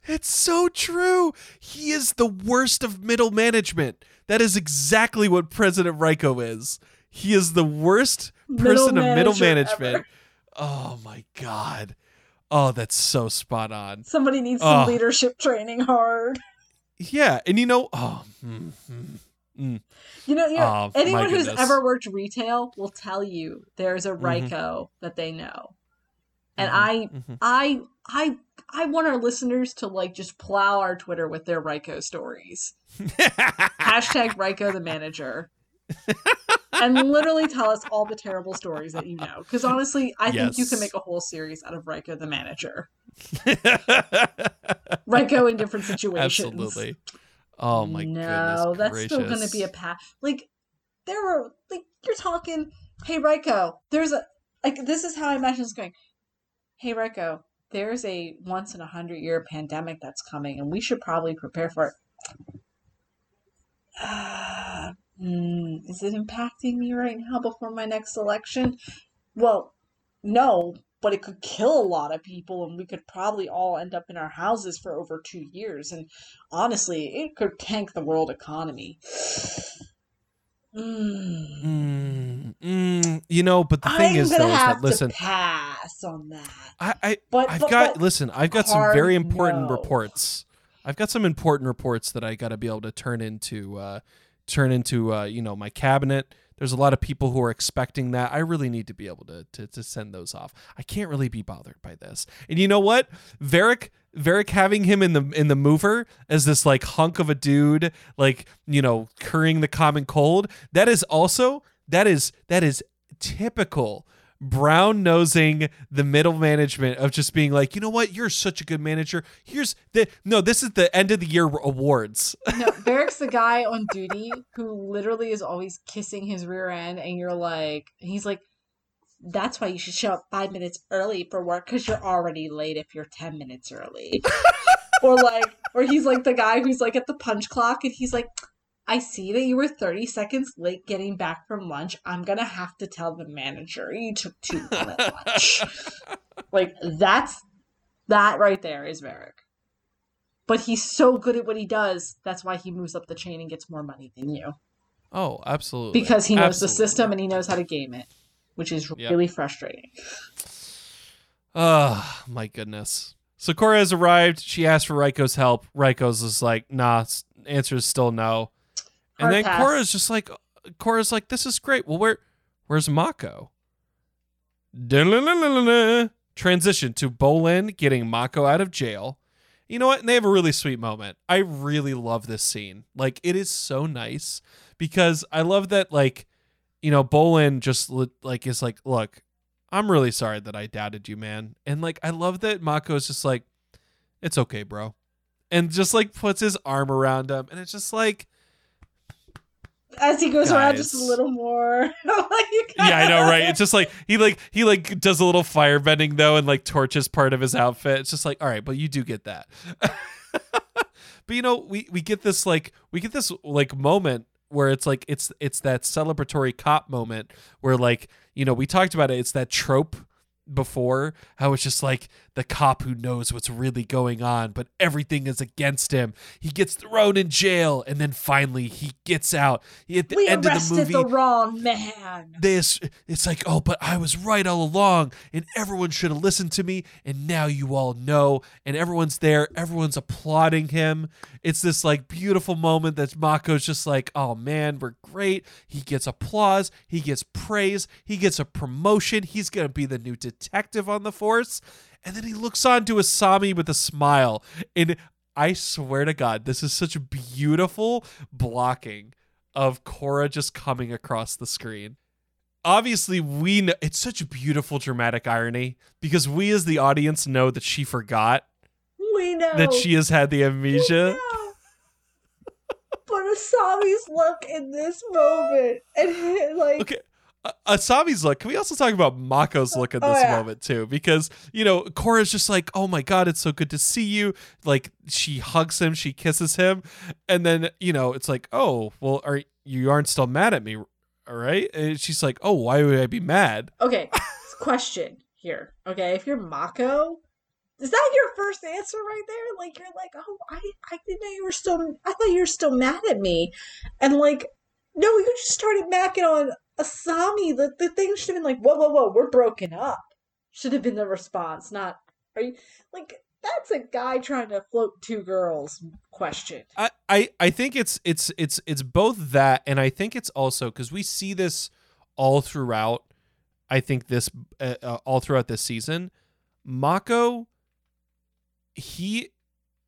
A: It's so true. He is the worst of middle management. That is exactly what President Raiko is. He is the worst person
B: Middle
A: of middle management.
B: ever.
A: Oh my god. Oh, that's so spot on.
B: Somebody needs some leadership training hard.
A: Yeah, and you know, oh, mm, mm, mm.
B: You know, you know
A: Oh,
B: anyone who's ever worked retail will tell you there's a
A: Mhm.
B: That they know. And
A: Mhm,
B: I
A: mhm.
B: I I I want our listeners to like just plow our Twitter with their Raiko stories. (laughs) Hashtag Raiko the manager. And literally tell us all the terrible stories that you know. Because honestly, I think you can make a whole series out of Raiko the manager. (laughs) Raiko in different situations.
A: Absolutely. Oh my
B: no,
A: goodness.
B: that's still going to be a path. Like there were like you're talking. Hey Raiko, there's a like this is how I imagine it's going. Hey Raiko, there's a once in a hundred year pandemic that's coming, and we should probably prepare for it. (sighs) (sighs) (sighs) Hmm, is it impacting me right now before my next election? Well, no, but it could kill a lot of people, and we could probably all end up in our houses for over two years. And honestly, it could tank the world economy. (sighs) Mm.
A: Mm, mm, you know, but the thing
B: I'm
A: is, though, is that listen,
B: to pass on that.
A: I, I,
B: But
A: I've
B: but-
A: got
B: but-
A: listen. I've got some very important
B: no.
A: reports. I've got some important reports that I got to be able to turn into, uh, turn into, uh, you know, my cabinet There's a lot of people who are expecting that. I really need to be able to to, to send those off. I can't really be bothered by this. And you know what? Varrick Varrick having him in the in the mover as this like hunk of a dude, like, you know, currying the common cold, that is also that is that is typical brown nosing the middle management of just being like, you know what, you're such a good manager. Here's the no, this is the end of the year awards.
B: No, Varrick's the guy on duty who literally is always kissing his rear end, and you're like, he's like, that's why you should show up five minutes early for work because you're already late if you're 10 minutes early. (laughs) or like, or he's like the guy who's like at the punch clock and he's like, I see that you were 30 seconds late getting back from lunch. I'm going to have to tell the manager you took too (laughs) long at lunch. like, that's that right there is Varrick. But he's so good at what he does. That's why he moves up the chain and gets more money than you.
A: Oh, absolutely.
B: Because he knows
A: Absolutely.
B: the system and he knows how to game it, which is
A: Yep.
B: really frustrating.
A: Oh, my goodness. So Korra has arrived. She asked for Raiko's help. Raiko's is like, nah, answer is still no. And then
B: pass.
A: Korra's just like, Korra's like, this is great. Well, where, where's Mako? Transition to Bolin getting Mako out of jail. You know what? And they have a really sweet moment. I really love this scene. Like, it is so nice because I love that, like, you know, Bolin just like is like, look, I'm really sorry that I doubted you, man. And like, I love that Mako is just like, it's okay, bro. And just like puts his arm around him. And it's just like,
B: As he goes around just a little more. (laughs) like,
A: yeah, I know, right? It's just like he like he like does a little fire bending though, and like torches part of his outfit. It's just like, all right, but you do get that. (laughs) but you know, we we get this like we get this like moment where it's like it's it's that celebratory cop moment where like you know we talked about it. It's that trope before how it's just like the cop who knows what's really going on but everything is against him. He gets thrown in jail and then finally he gets out. At the
B: we
A: end of the
B: arrested
A: movie
B: the wrong man.
A: this it's like oh but i was right all along and everyone should have listened to me and now you all know and everyone's there everyone's applauding him. It's this like beautiful moment that mako's just like oh man we're great. He gets applause he gets praise he gets a promotion he's gonna be the new detective on the force and then he looks on to asami with a smile and i swear to god this is such a beautiful blocking of Korra just coming across the screen. Obviously, we know it's such a beautiful dramatic irony because we as the audience know that she forgot
B: We know
A: that she has had the amnesia.
B: but Asami's look in this moment, and like,
A: Okay. Asami's look. Can we also talk about Mako's look
B: Oh,
A: this
B: yeah.
A: moment too? Because you know Korra's just like, "Oh my god, it's so good to see you!" Like she hugs him, she kisses him, and then you know it's like, "Oh, well, are you aren't still mad at me, all right?" And she's like, "Oh, why would I be mad?"
B: okay, question here. Okay, if you're Mako, is that your first answer right there? Like, you're like, oh, I, I didn't know you were still, I thought you were still mad at me, and like, no, you just started macking on Asami. The the thing should have been like, whoa, whoa, whoa, we're broken up. Should have been the response, not are you like that's a guy trying to float two girls question.
A: I, I I think it's it's it's it's both that and I think it's also because we see this all throughout. I think this uh, uh, all throughout this season, Mako. He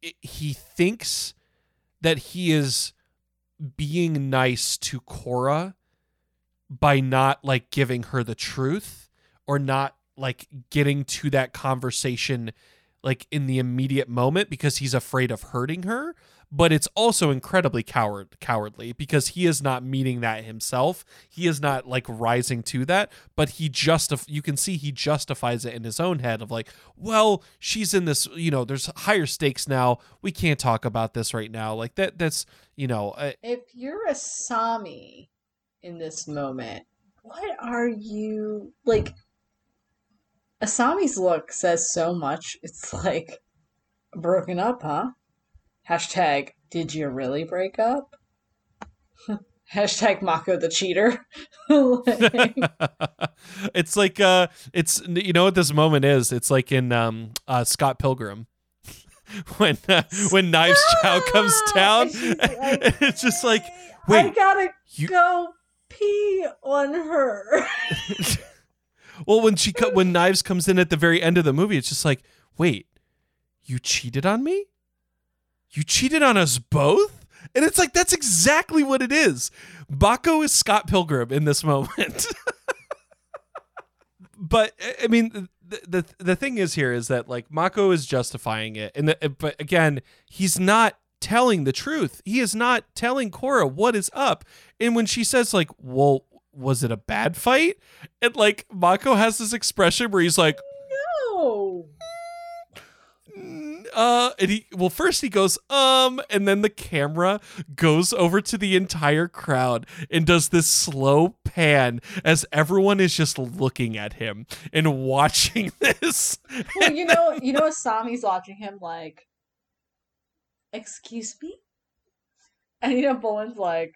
A: he thinks that he is being nice to Korra by not like giving her the truth or not like getting to that conversation like in the immediate moment because he's afraid of hurting her. But it's also incredibly coward cowardly because he is not meeting that himself. He is not like rising to that but he just you can see he justifies it in his own head of like well she's in this you know there's higher stakes now. We can't talk about this right now. Like that that's you know uh,
B: If you're Asami in this moment, what are you like? Asami's look says so much. It's like broken up, huh? Hashtag Did you really break up? (laughs) Hashtag Mako the cheater. (laughs) Like, (laughs)
A: it's like uh it's you know what this moment is it's like in um uh scott pilgrim when uh, when knives chau comes down
B: like,
A: it's just like
B: I
A: wait
B: gotta
A: you
B: go pee on her. (laughs)
A: well, when she co- when Knives comes in at the very end of the movie, it's just like, wait, you cheated on me? You cheated on us both? And it's like that's exactly what it is. Mako is Scott Pilgrim in this moment. (laughs) but I mean, the, the the thing is here is that like Mako is justifying it, and the, but again, he's not telling the truth. He is not telling Korra what is up. And when she says like, "Well, was it a bad fight?" and like Mako has this expression where he's like,
B: no.
A: uh and he well first he goes um and then the camera goes over to the entire crowd and does this slow pan as everyone is just looking at him and (laughs) watching this
B: Well, you know, you know, Asami's watching him like, excuse me, and you know, Bolin's like,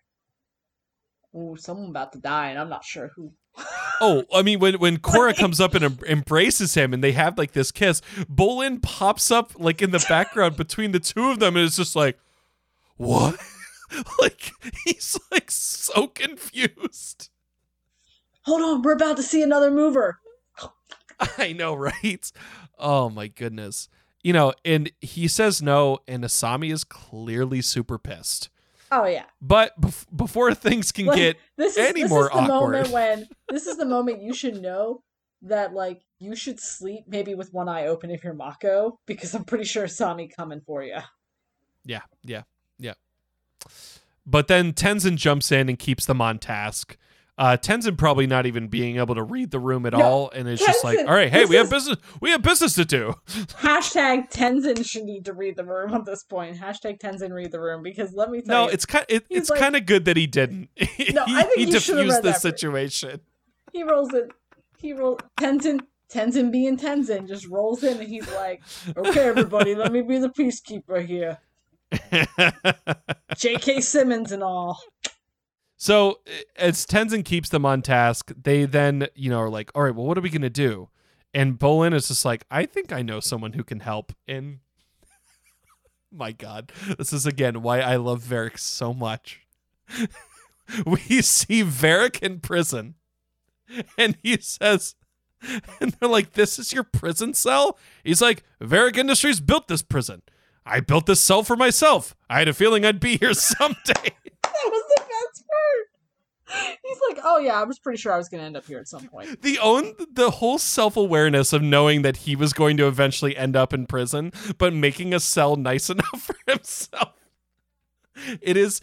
B: "Ooh, someone about to die, and I'm not sure who."
A: oh i mean when when (laughs) Korra comes up and em- embraces him and they have like this kiss bolin pops up like in the (laughs) background between the two of them and it's just like what (laughs) like he's like so confused
B: Hold on, we're about to see another mover.
A: I know, right? Oh my goodness. You know, and he says no, and Asami is clearly super pissed.
B: Oh yeah,
A: But bef- before things can
B: Like,
A: get
B: this is
A: any
B: this
A: more
B: is the
A: awkward.
B: moment when (laughs) this is the moment you should know that like you should sleep maybe with one eye open if you're Mako because I'm pretty sure Asami coming for you.
A: yeah, yeah, yeah. But then Tenzin jumps in and keeps them on task. Uh, Tenzin probably not even being able to read the room at
B: No,
A: all, and it's just like, all right, hey, we have business, we have business to do.
B: Hashtag Tenzin should need to read the room at this point. Hashtag Tenzin read the room because let me tell
A: No,
B: you,
A: it's kind, it, it's
B: like-
A: kind of good that he didn't. (laughs)
B: No,
A: he,
B: I think
A: he
B: have
A: diffused the situation.
B: he rolls it. He rolls Tenzin. Tenzin being Tenzin just rolls in and he's like, "Okay, everybody, let me be the peacekeeper here." (laughs) J.K. Simmons and all.
A: So eh, as Tenzin keeps them on task, they then, you know, are like, all right, well, what are we gonna do? And Bolin is just like, I think I know someone who can help. And (laughs) my God, this is again why I love Varrick so much. (laughs) we see Varrick in prison, and he says, (laughs) and they're like, This is your prison cell? He's like, Varrick Industries built this prison. I built this cell for myself. I had a feeling I'd be here someday. (laughs)
B: That was the best part. He's like, "Oh yeah, I was pretty sure I was going to end up here at some point."
A: the own the whole self-awareness of knowing that he was going to eventually end up in prison but making a cell nice (laughs) enough for himself it is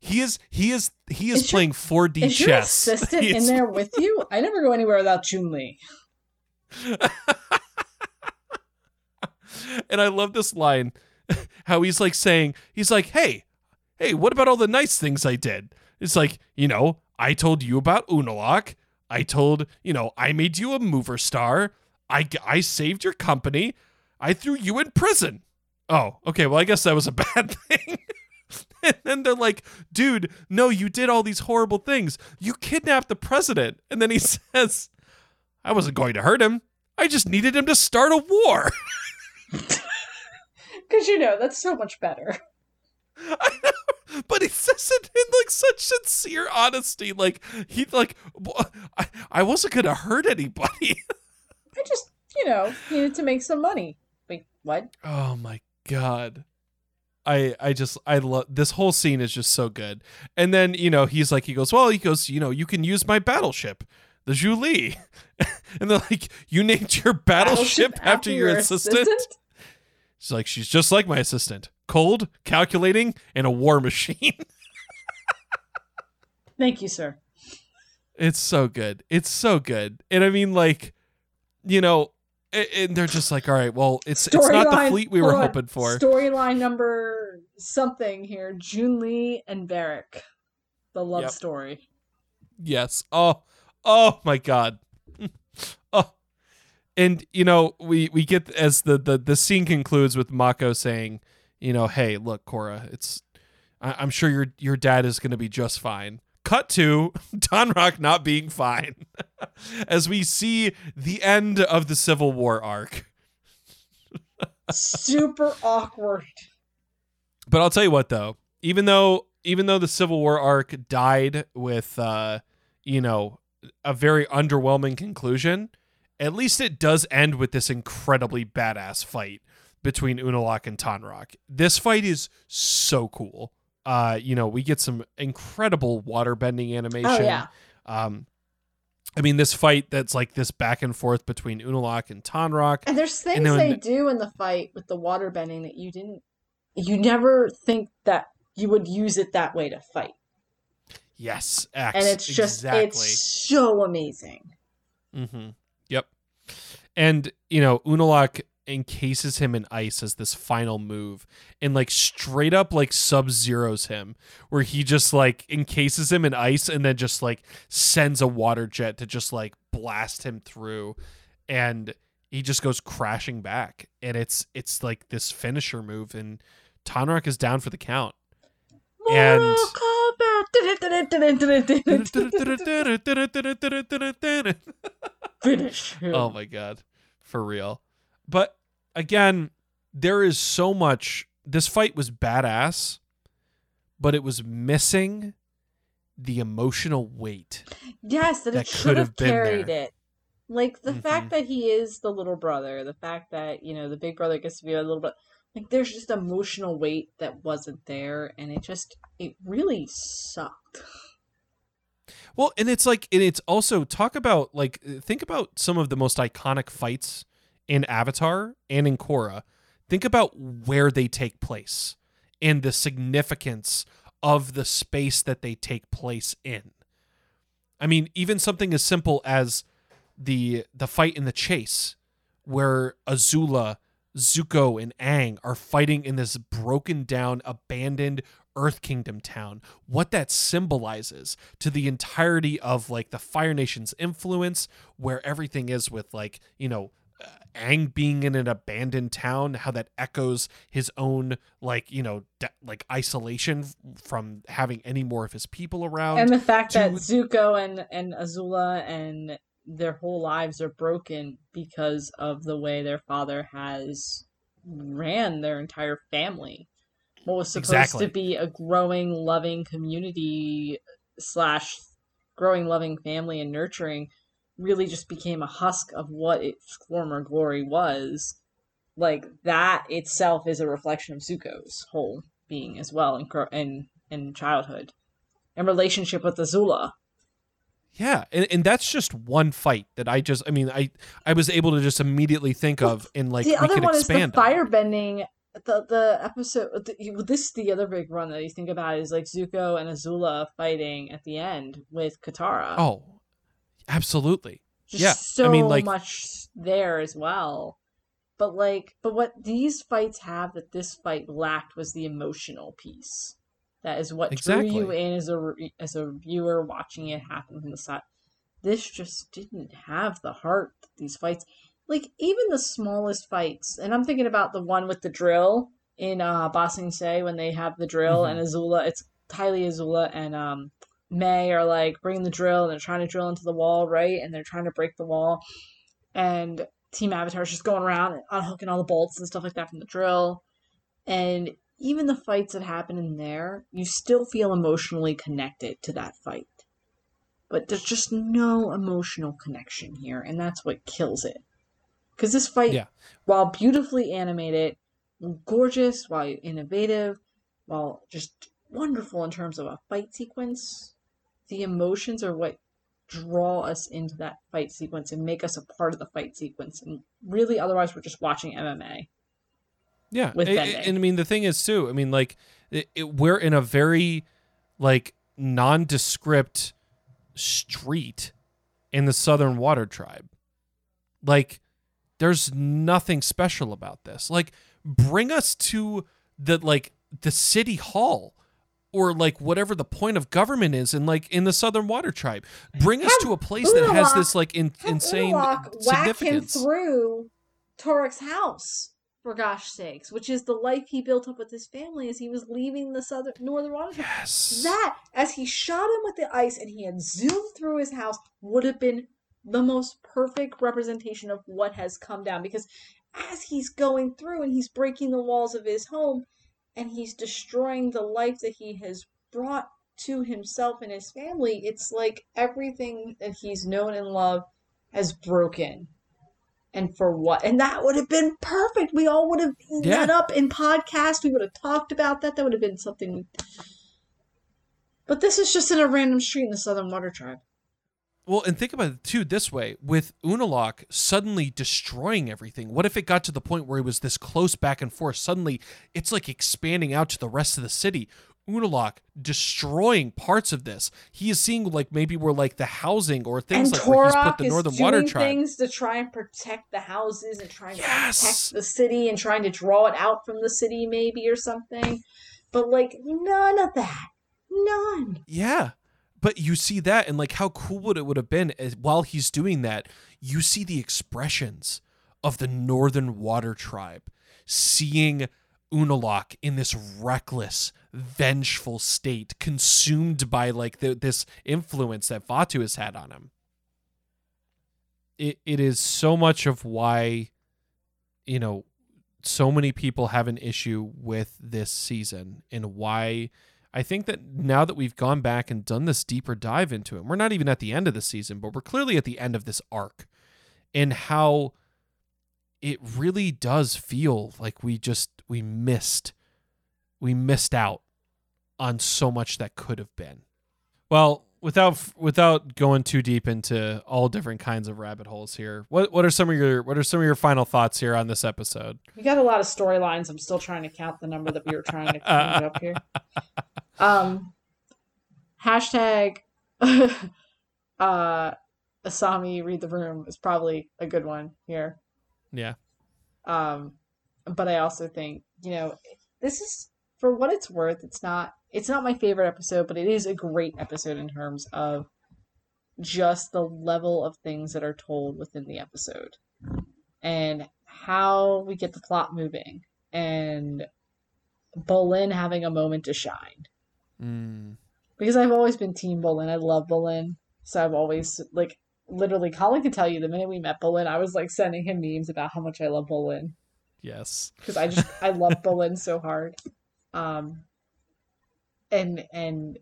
A: he is he is he is,
B: Is your-
A: playing 4D
B: Is your
A: chess
B: assistant (laughs)
A: He
B: in there with you? I never go anywhere without Zhu Li.
A: and I love this line how he's like saying he's like hey hey what about all the nice things I did? It's like you know I told you about Unalaq I told you know I made you a mover star. I I saved your company. I threw you in prison. Oh okay well I guess that was a (laughs) bad thing. And then they're like dude no you did all these horrible things. You kidnapped the president. And then he (laughs) says I wasn't going to hurt him. I just needed him to start a war. (laughs)
B: Because you know that's so much better. (laughs)
A: I know, but he says it in like such sincere honesty. Like he like I, I wasn't gonna hurt anybody. (laughs)
B: I just, you know, needed to make some money. Wait, what?
A: oh my god. I I just I love this whole scene is just so good. And then, you know, he's like he goes, Well, he goes, you know, you can use my battleship, the Zhu Li. (laughs) and they're like, You named your battleship, after, your, assistant? She's like, She's just like my assistant. Cold, calculating, and a war machine. (laughs)
B: Thank you, sir.
A: It's so good. It's so good. And I mean, like, you know, and they're just like, all right, well, it's it's not the fleet we were hoping for.
B: Storyline number something here: Zhu Li and Varrick, the love
A: Yep.
B: story.
A: yes. Oh, oh my god. And you know, we we get as the the the scene concludes with Mako saying, you know, hey, look, Korra, it's I, I'm sure your your dad is going to be just fine. Cut to (laughs) Tonraq not being fine, (laughs) as we see the end of the Civil War arc. (laughs)
B: Super awkward.
A: But I'll tell you what though, even though even though the Civil War arc died with uh you know, a very underwhelming conclusion, at least it does end with this incredibly badass fight between Unalaq and Tonraq. This fight is so cool. Uh, you know, we get some incredible water bending animation.
B: Oh yeah.
A: Um, I mean, this fight that's like this back and forth between Unalaq and Tonraq.
B: And there's things
A: then-
B: they do in the fight with the water bending that you didn't you never think that you would use it that way to fight.
A: Yes, X,
B: And it's just
A: exactly.
B: it's so amazing.
A: Mm-hmm. And you know, Unalaq encases him in ice as this final move, and like straight up like sub zeros him, where he just like encases him in ice and then just like sends a water jet to just like blast him through, and he just goes crashing back, and it's it's like this finisher move, and Tonraq is down for the count. And-
B: Mortal Kombat. Finish. him.
A: oh my god for real but again there is so much this fight was badass but it was missing the emotional weight
B: Yes, that,
A: That
B: it should
A: have
B: carried
A: there.
B: it. Like the
A: Mhm.
B: fact that he is the little brother, the fact that, you know, the big brother gets to be a little bit like there's just emotional weight that wasn't there and it just it really sucked.
A: well and it's like and it's also talk about like think about some of the most iconic fights in avatar and in korra think about where they take place and the significance of the space that they take place in I mean, even something as simple as the the fight in the chase, where Azula, Zuko, and Aang are fighting in this broken down, abandoned Earth Kingdom town. What that symbolizes to the entirety of like the Fire Nation's influence, where everything is with like you know. uh, Aang being in an abandoned town, how that echoes his own like you know de- like isolation from having any more of his people around.
B: And the fact that Zuko and and Azula and their whole lives are broken because of the way their father has ran their entire family. What was supposed
A: Exactly.
B: to be a growing, loving community slash growing, loving family and nurturing really just became a husk of what its former glory was. Like that itself is a reflection of Zuko's whole being as well in gro- in in childhood and relationship with Azula.
A: Yeah, and, and that's just one fight that I just I mean I I was able to just immediately think of and like
B: the
A: we
B: other
A: could
B: one is the firebending. The the episode. The, this the other big run that you think about is like Zuko and Azula fighting at the end with Katara.
A: Oh, absolutely.
B: Just
A: yeah, I
B: so
A: mean, like-
B: much there as well. But like, but what these fights have that this fight lacked was the emotional piece. That is what drew you in as a as a viewer watching it happen from the side. This just didn't have the heart these fights. Like even the smallest fights, and I'm thinking about the one with the drill in uh Ba Sing Se when they have the drill
A: Mhm.
B: and Azula. It's Ty Lee Azula and um May are like bringing the drill and they're trying to drill into the wall, right? And they're trying to break the wall. And Team Avatar's just going around and unhooking all the bolts and stuff like that from the drill. And even the fights that happen in there, you still feel emotionally connected to that fight. But there's just no emotional connection here, and that's what kills it. Because this fight,
A: Yeah.
B: while beautifully animated, gorgeous, while innovative, while just wonderful in terms of a fight sequence, the emotions are what draw us into that fight sequence and make us a part of the fight sequence. And really, otherwise, we're just watching MMA.
A: Yeah,
B: with
A: a-
B: bending.
A: and I mean the thing is too. I mean like it, it, we're in a very like nondescript street in the Southern Water Tribe. Like there's nothing special about this. Like bring us to the like the city hall or like whatever the point of government is in like in the Southern Water Tribe. Bring us
B: Have
A: to a place that has this like in, insane
B: him
A: significance.
B: through Tonraq's house, for gosh sakes, which is the life he built up with his family as he was leaving the southern northern water.
A: Yes.
B: That, as he shot him with the ice and he had zoomed through his house, would have been the most perfect representation of what has come down. Because as he's going through and he's breaking the walls of his home and he's destroying the life that he has brought to himself and his family, it's like everything that he's known and loved has broken. And for what? And that would have been perfect. We all would have
A: Yeah.
B: met up in podcast. We would have talked about that. That would have been something. But this is just in a random street in the Southern Water Tribe.
A: Well, and think about it too this way with Unalaq suddenly destroying everything. What if it got to the point where it was this close back and forth? Suddenly, it's like expanding out to the rest of the city. Unalaq destroying parts of this. He is seeing like maybe where like the housing or things
B: and
A: like where he's put the
B: is
A: Northern
B: doing
A: Water Tribe.
B: things to try and protect the houses and trying
A: Yes.
B: to protect the city and trying to draw it out from the city, maybe or something. But like none of that, none.
A: Yeah. But you see that and like how cool would it would have been as, while he's doing that, you see the expressions of the Northern Water Tribe seeing Unalaq in this reckless, vengeful state, consumed by like the, this influence that Vaatu has had on him. It it is so much of why, you know, so many people have an issue with this season and why I think that now that we've gone back and done this deeper dive into it, we're not even at the end of the season, but we're clearly at the end of this arc and how it really does feel like we just we missed we missed out on so much that could have been. Well, without without going too deep into all different kinds of rabbit holes here, what what are some of your what are some of your final thoughts here on this episode?
B: We got a lot of storylines. I'm still trying to count the number that we were trying to count up here. (laughs) Um, hashtag (laughs) uh, Asami read the room is probably a good one here.
A: Yeah.
B: Um, but I also think you know this is for what it's worth. It's not it's not my favorite episode, but it is a great episode in terms of just the level of things that are told within the episode and how we get the plot moving and Bolin having a moment to shine
A: Mm.
B: because I've always been Team Bolin. I love Bolin, so I've always like literally. Collin could tell you the minute we met Bolin, I was like sending him memes about how much I love Bolin
A: Yes.
B: because I just I love Bolin so hard. Um, and and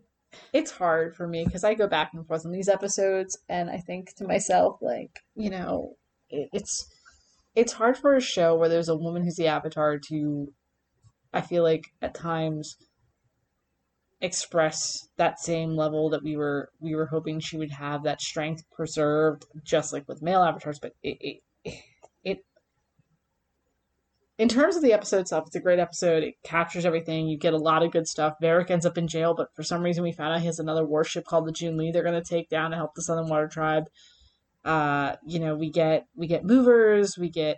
B: it's hard for me because I go back and forth on these episodes, and I think to myself like you know it, it's it's hard for a show where there's a woman who's the avatar to I feel like at times express that same level that we were we were hoping she would have that strength preserved just like with male avatars but it it, it in terms of the episode itself it's a great episode. It captures everything. You get a lot of good stuff. Varrick ends up in jail but for some reason we found out he has another warship called the Zhu Li they're going to take down to help the Southern Water Tribe. Uh you know we get we get movers we get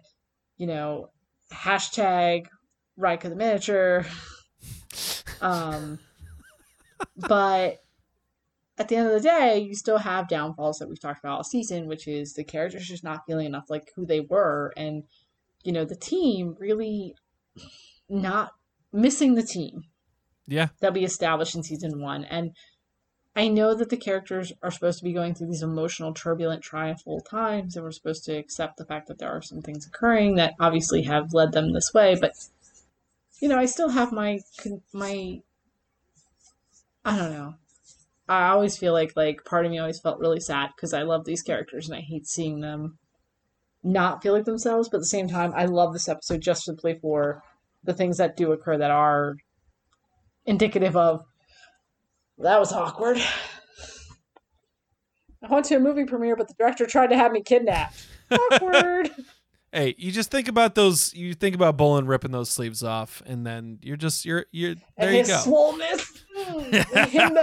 B: you know hashtag Raika the miniature. (laughs) Um but at the end of the day, you still have downfalls that we've talked about all season, which is the characters just not feeling enough like who they were, and you know the team really not missing the team
A: Yeah.
B: that we established in season one. And I know that the characters are supposed to be going through these emotional, turbulent, triumphal times, and we're supposed to accept the fact that there are some things occurring that obviously have led them this way. But you know, I still have my my I don't know. I always feel like like part of me always felt really sad because I love these characters and I hate seeing them not feel like themselves. But at the same time, I love this episode just simply for the things that do occur that are indicative of that was awkward. I went to a movie premiere, but the director tried to have me kidnapped. (laughs) Awkward.
A: Hey, you just think about those. You think about Bolin ripping those sleeves off, and then you're just you're you're there.
B: and
A: You
B: his
A: go.
B: swollenness. Him, (laughs)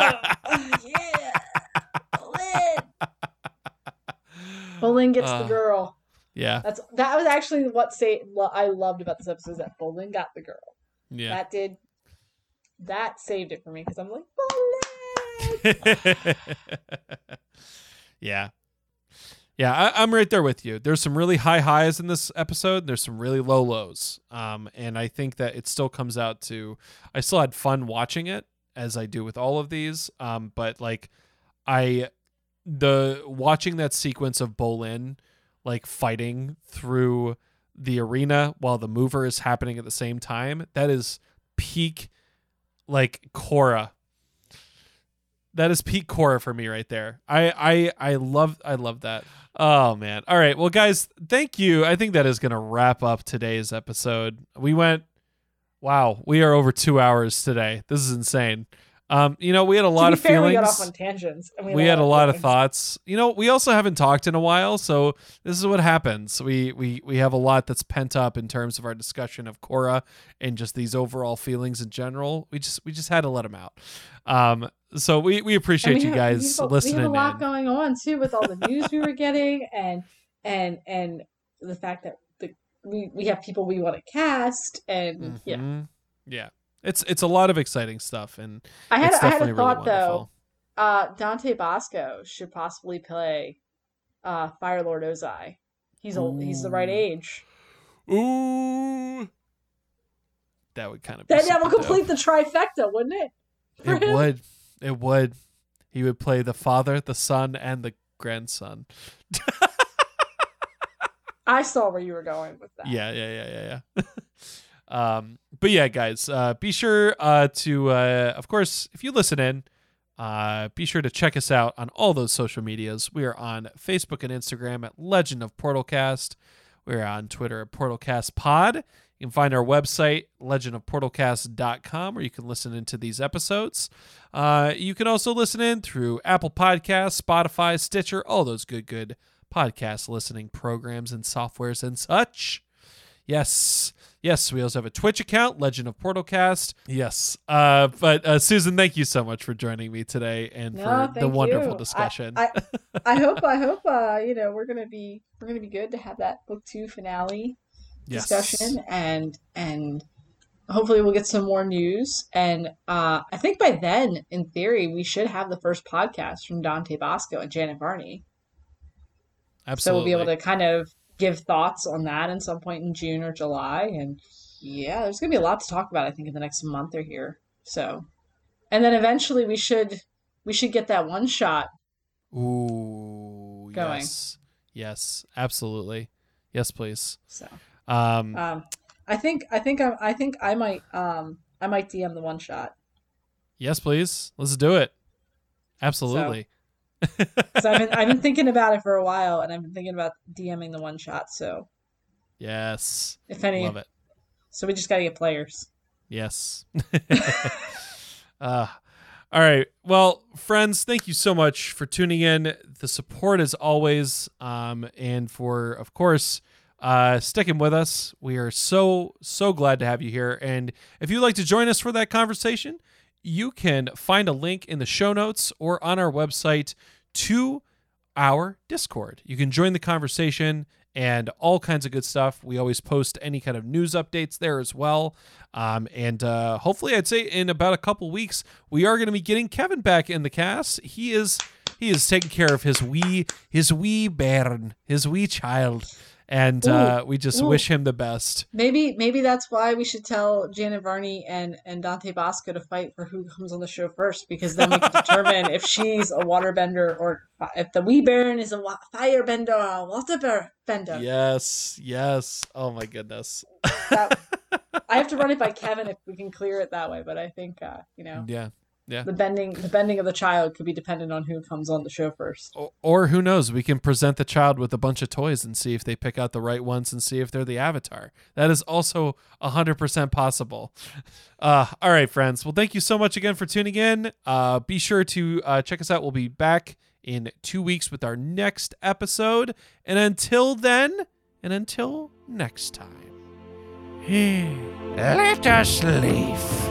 B: yeah. Bolin. Bolin gets
A: Uh,
B: the girl.
A: Yeah,
B: That's that was actually what say I loved about this episode is that Bolin got the girl.
A: yeah.
B: That did that saved it for me because I'm like Bolin. (laughs)
A: yeah. Yeah, I, I'm right there with you. There's some really high highs in this episode. There's some really low lows. Um, and I think that it still comes out to I still had fun watching it as I do with all of these. Um, but like I the watching that sequence of Bolin like fighting through the arena while the mover is happening at the same time, that is peak like Korra that is peak Korra for me right there. I I I love I love that. Oh man. All right. Well, guys, thank you. I think that is going to wrap up today's episode. We went Wow, we are over 2 hours today. This is insane. Um, you know, we had a lot of
B: fair,
A: feelings
B: We got off on tangents. and
A: we had a lot of thoughts. You know, we also haven't talked in a while, so this is what happens. We we we have a lot that's pent up in terms of our discussion of Korra and just these overall feelings in general. We just we just had to let them out. Um, so we we appreciate
B: we
A: you
B: have-
A: guys
B: we have,
A: listening
B: We have a lot
A: in.
B: going on too with all the news we were getting, (laughs) and and and the fact that the we we have people we want to cast, and yeah.
A: Mhm. yeah. It's it's a lot of exciting stuff, and
B: I had
A: it's
B: I had a thought
A: really
B: though. Uh, Dante Basco should possibly play uh, Fire Lord Ozai. He's old. He's the right age.
A: Ooh, that would kind of
B: that
A: super dope.
B: complete the trifecta, wouldn't it?
A: It
B: him?
A: would. It would. He would play the father, the son, and the grandson. (laughs)
B: I saw where you were going with that.
A: Yeah, yeah, yeah, yeah, yeah. (laughs) um, but yeah, guys, uh, be sure uh, to, uh, of course, if you listen in, uh, be sure to check us out on all those social medias. We are on Facebook and Instagram at Legend of Portalcast. We're on Twitter at Portalcast Pod. You can find our website, legendofportalcast.com, where you can listen into these episodes. Uh, you can also listen in through Apple Podcasts, Spotify, Stitcher, all those good, good podcast listening programs and softwares and such. Yes. Yes, we also have a Twitch account, Legend of Portalcast. Yes. Uh, but uh, Susan, thank you so much for joining me today and
B: No,
A: for the wonderful
B: you.
A: discussion.
B: I, (laughs) I hope I hope uh you know we're gonna be we're gonna be good to have that book two finale
A: yes.
B: discussion and and hopefully we'll get some more news and uh I think by then in theory we should have the first podcast from Dante Basco and Janet Varney
A: absolutely so
B: we'll be able to kind of give thoughts on that in some point in June or July and yeah there's gonna be a lot to talk about I think in the next month or here so and then eventually we should we should get that one shot
A: Ooh,
B: going.
A: yes. Yes, absolutely. Yes, please.
B: so
A: Um,
B: Um, I think I think I I think I might um I might DM the one shot
A: yes, please. Let's do it. Absolutely.
B: Because I've been I've been thinking about it for a while and I've been thinking about DMing the one shot. So
A: yes.
B: if any,
A: Love it.
B: so we just gotta get players.
A: Yes. (laughs) uh, all right. Well, friends, thank you so much for tuning in. The support as always, um, and for, of course, uh, sticking with us. We are so, so glad to have you here. And if you'd like to join us for that conversation, you can find a link in the show notes or on our website to our Discord. You can join the conversation and all kinds of good stuff. We always post any kind of news updates there as well. Um, and uh, hopefully, I'd say in about a couple weeks, we are going to be getting Kevin back in the cast. He is he is taking care of his wee his wee bairn, his wee child, and uh, we just
B: Ooh.
A: wish him the best.
B: Maybe maybe that's why we should tell Janet Varney and and Dante Basco to fight for who comes on the show first because then we can (laughs) determine if she's a waterbender or if the wee baron is a wa- firebender or a waterbender.
A: Yes, yes. Oh my goodness.
B: That- (laughs) I have to run it by Kevin if we can clear it that way, but I think uh, you know.
A: Yeah.
B: The bending the bending of the child could be dependent on who comes on the show first.
A: Or, or who knows? We can present the child with a bunch of toys and see if they pick out the right ones and see if they're the avatar. That is also 100% possible. (laughs) Uh, all right, friends. Well, thank you so much again for tuning in. Uh, be sure to uh, check us out. We'll be back in two weeks with our next episode. And until then, and until next time,
D: Let us leave.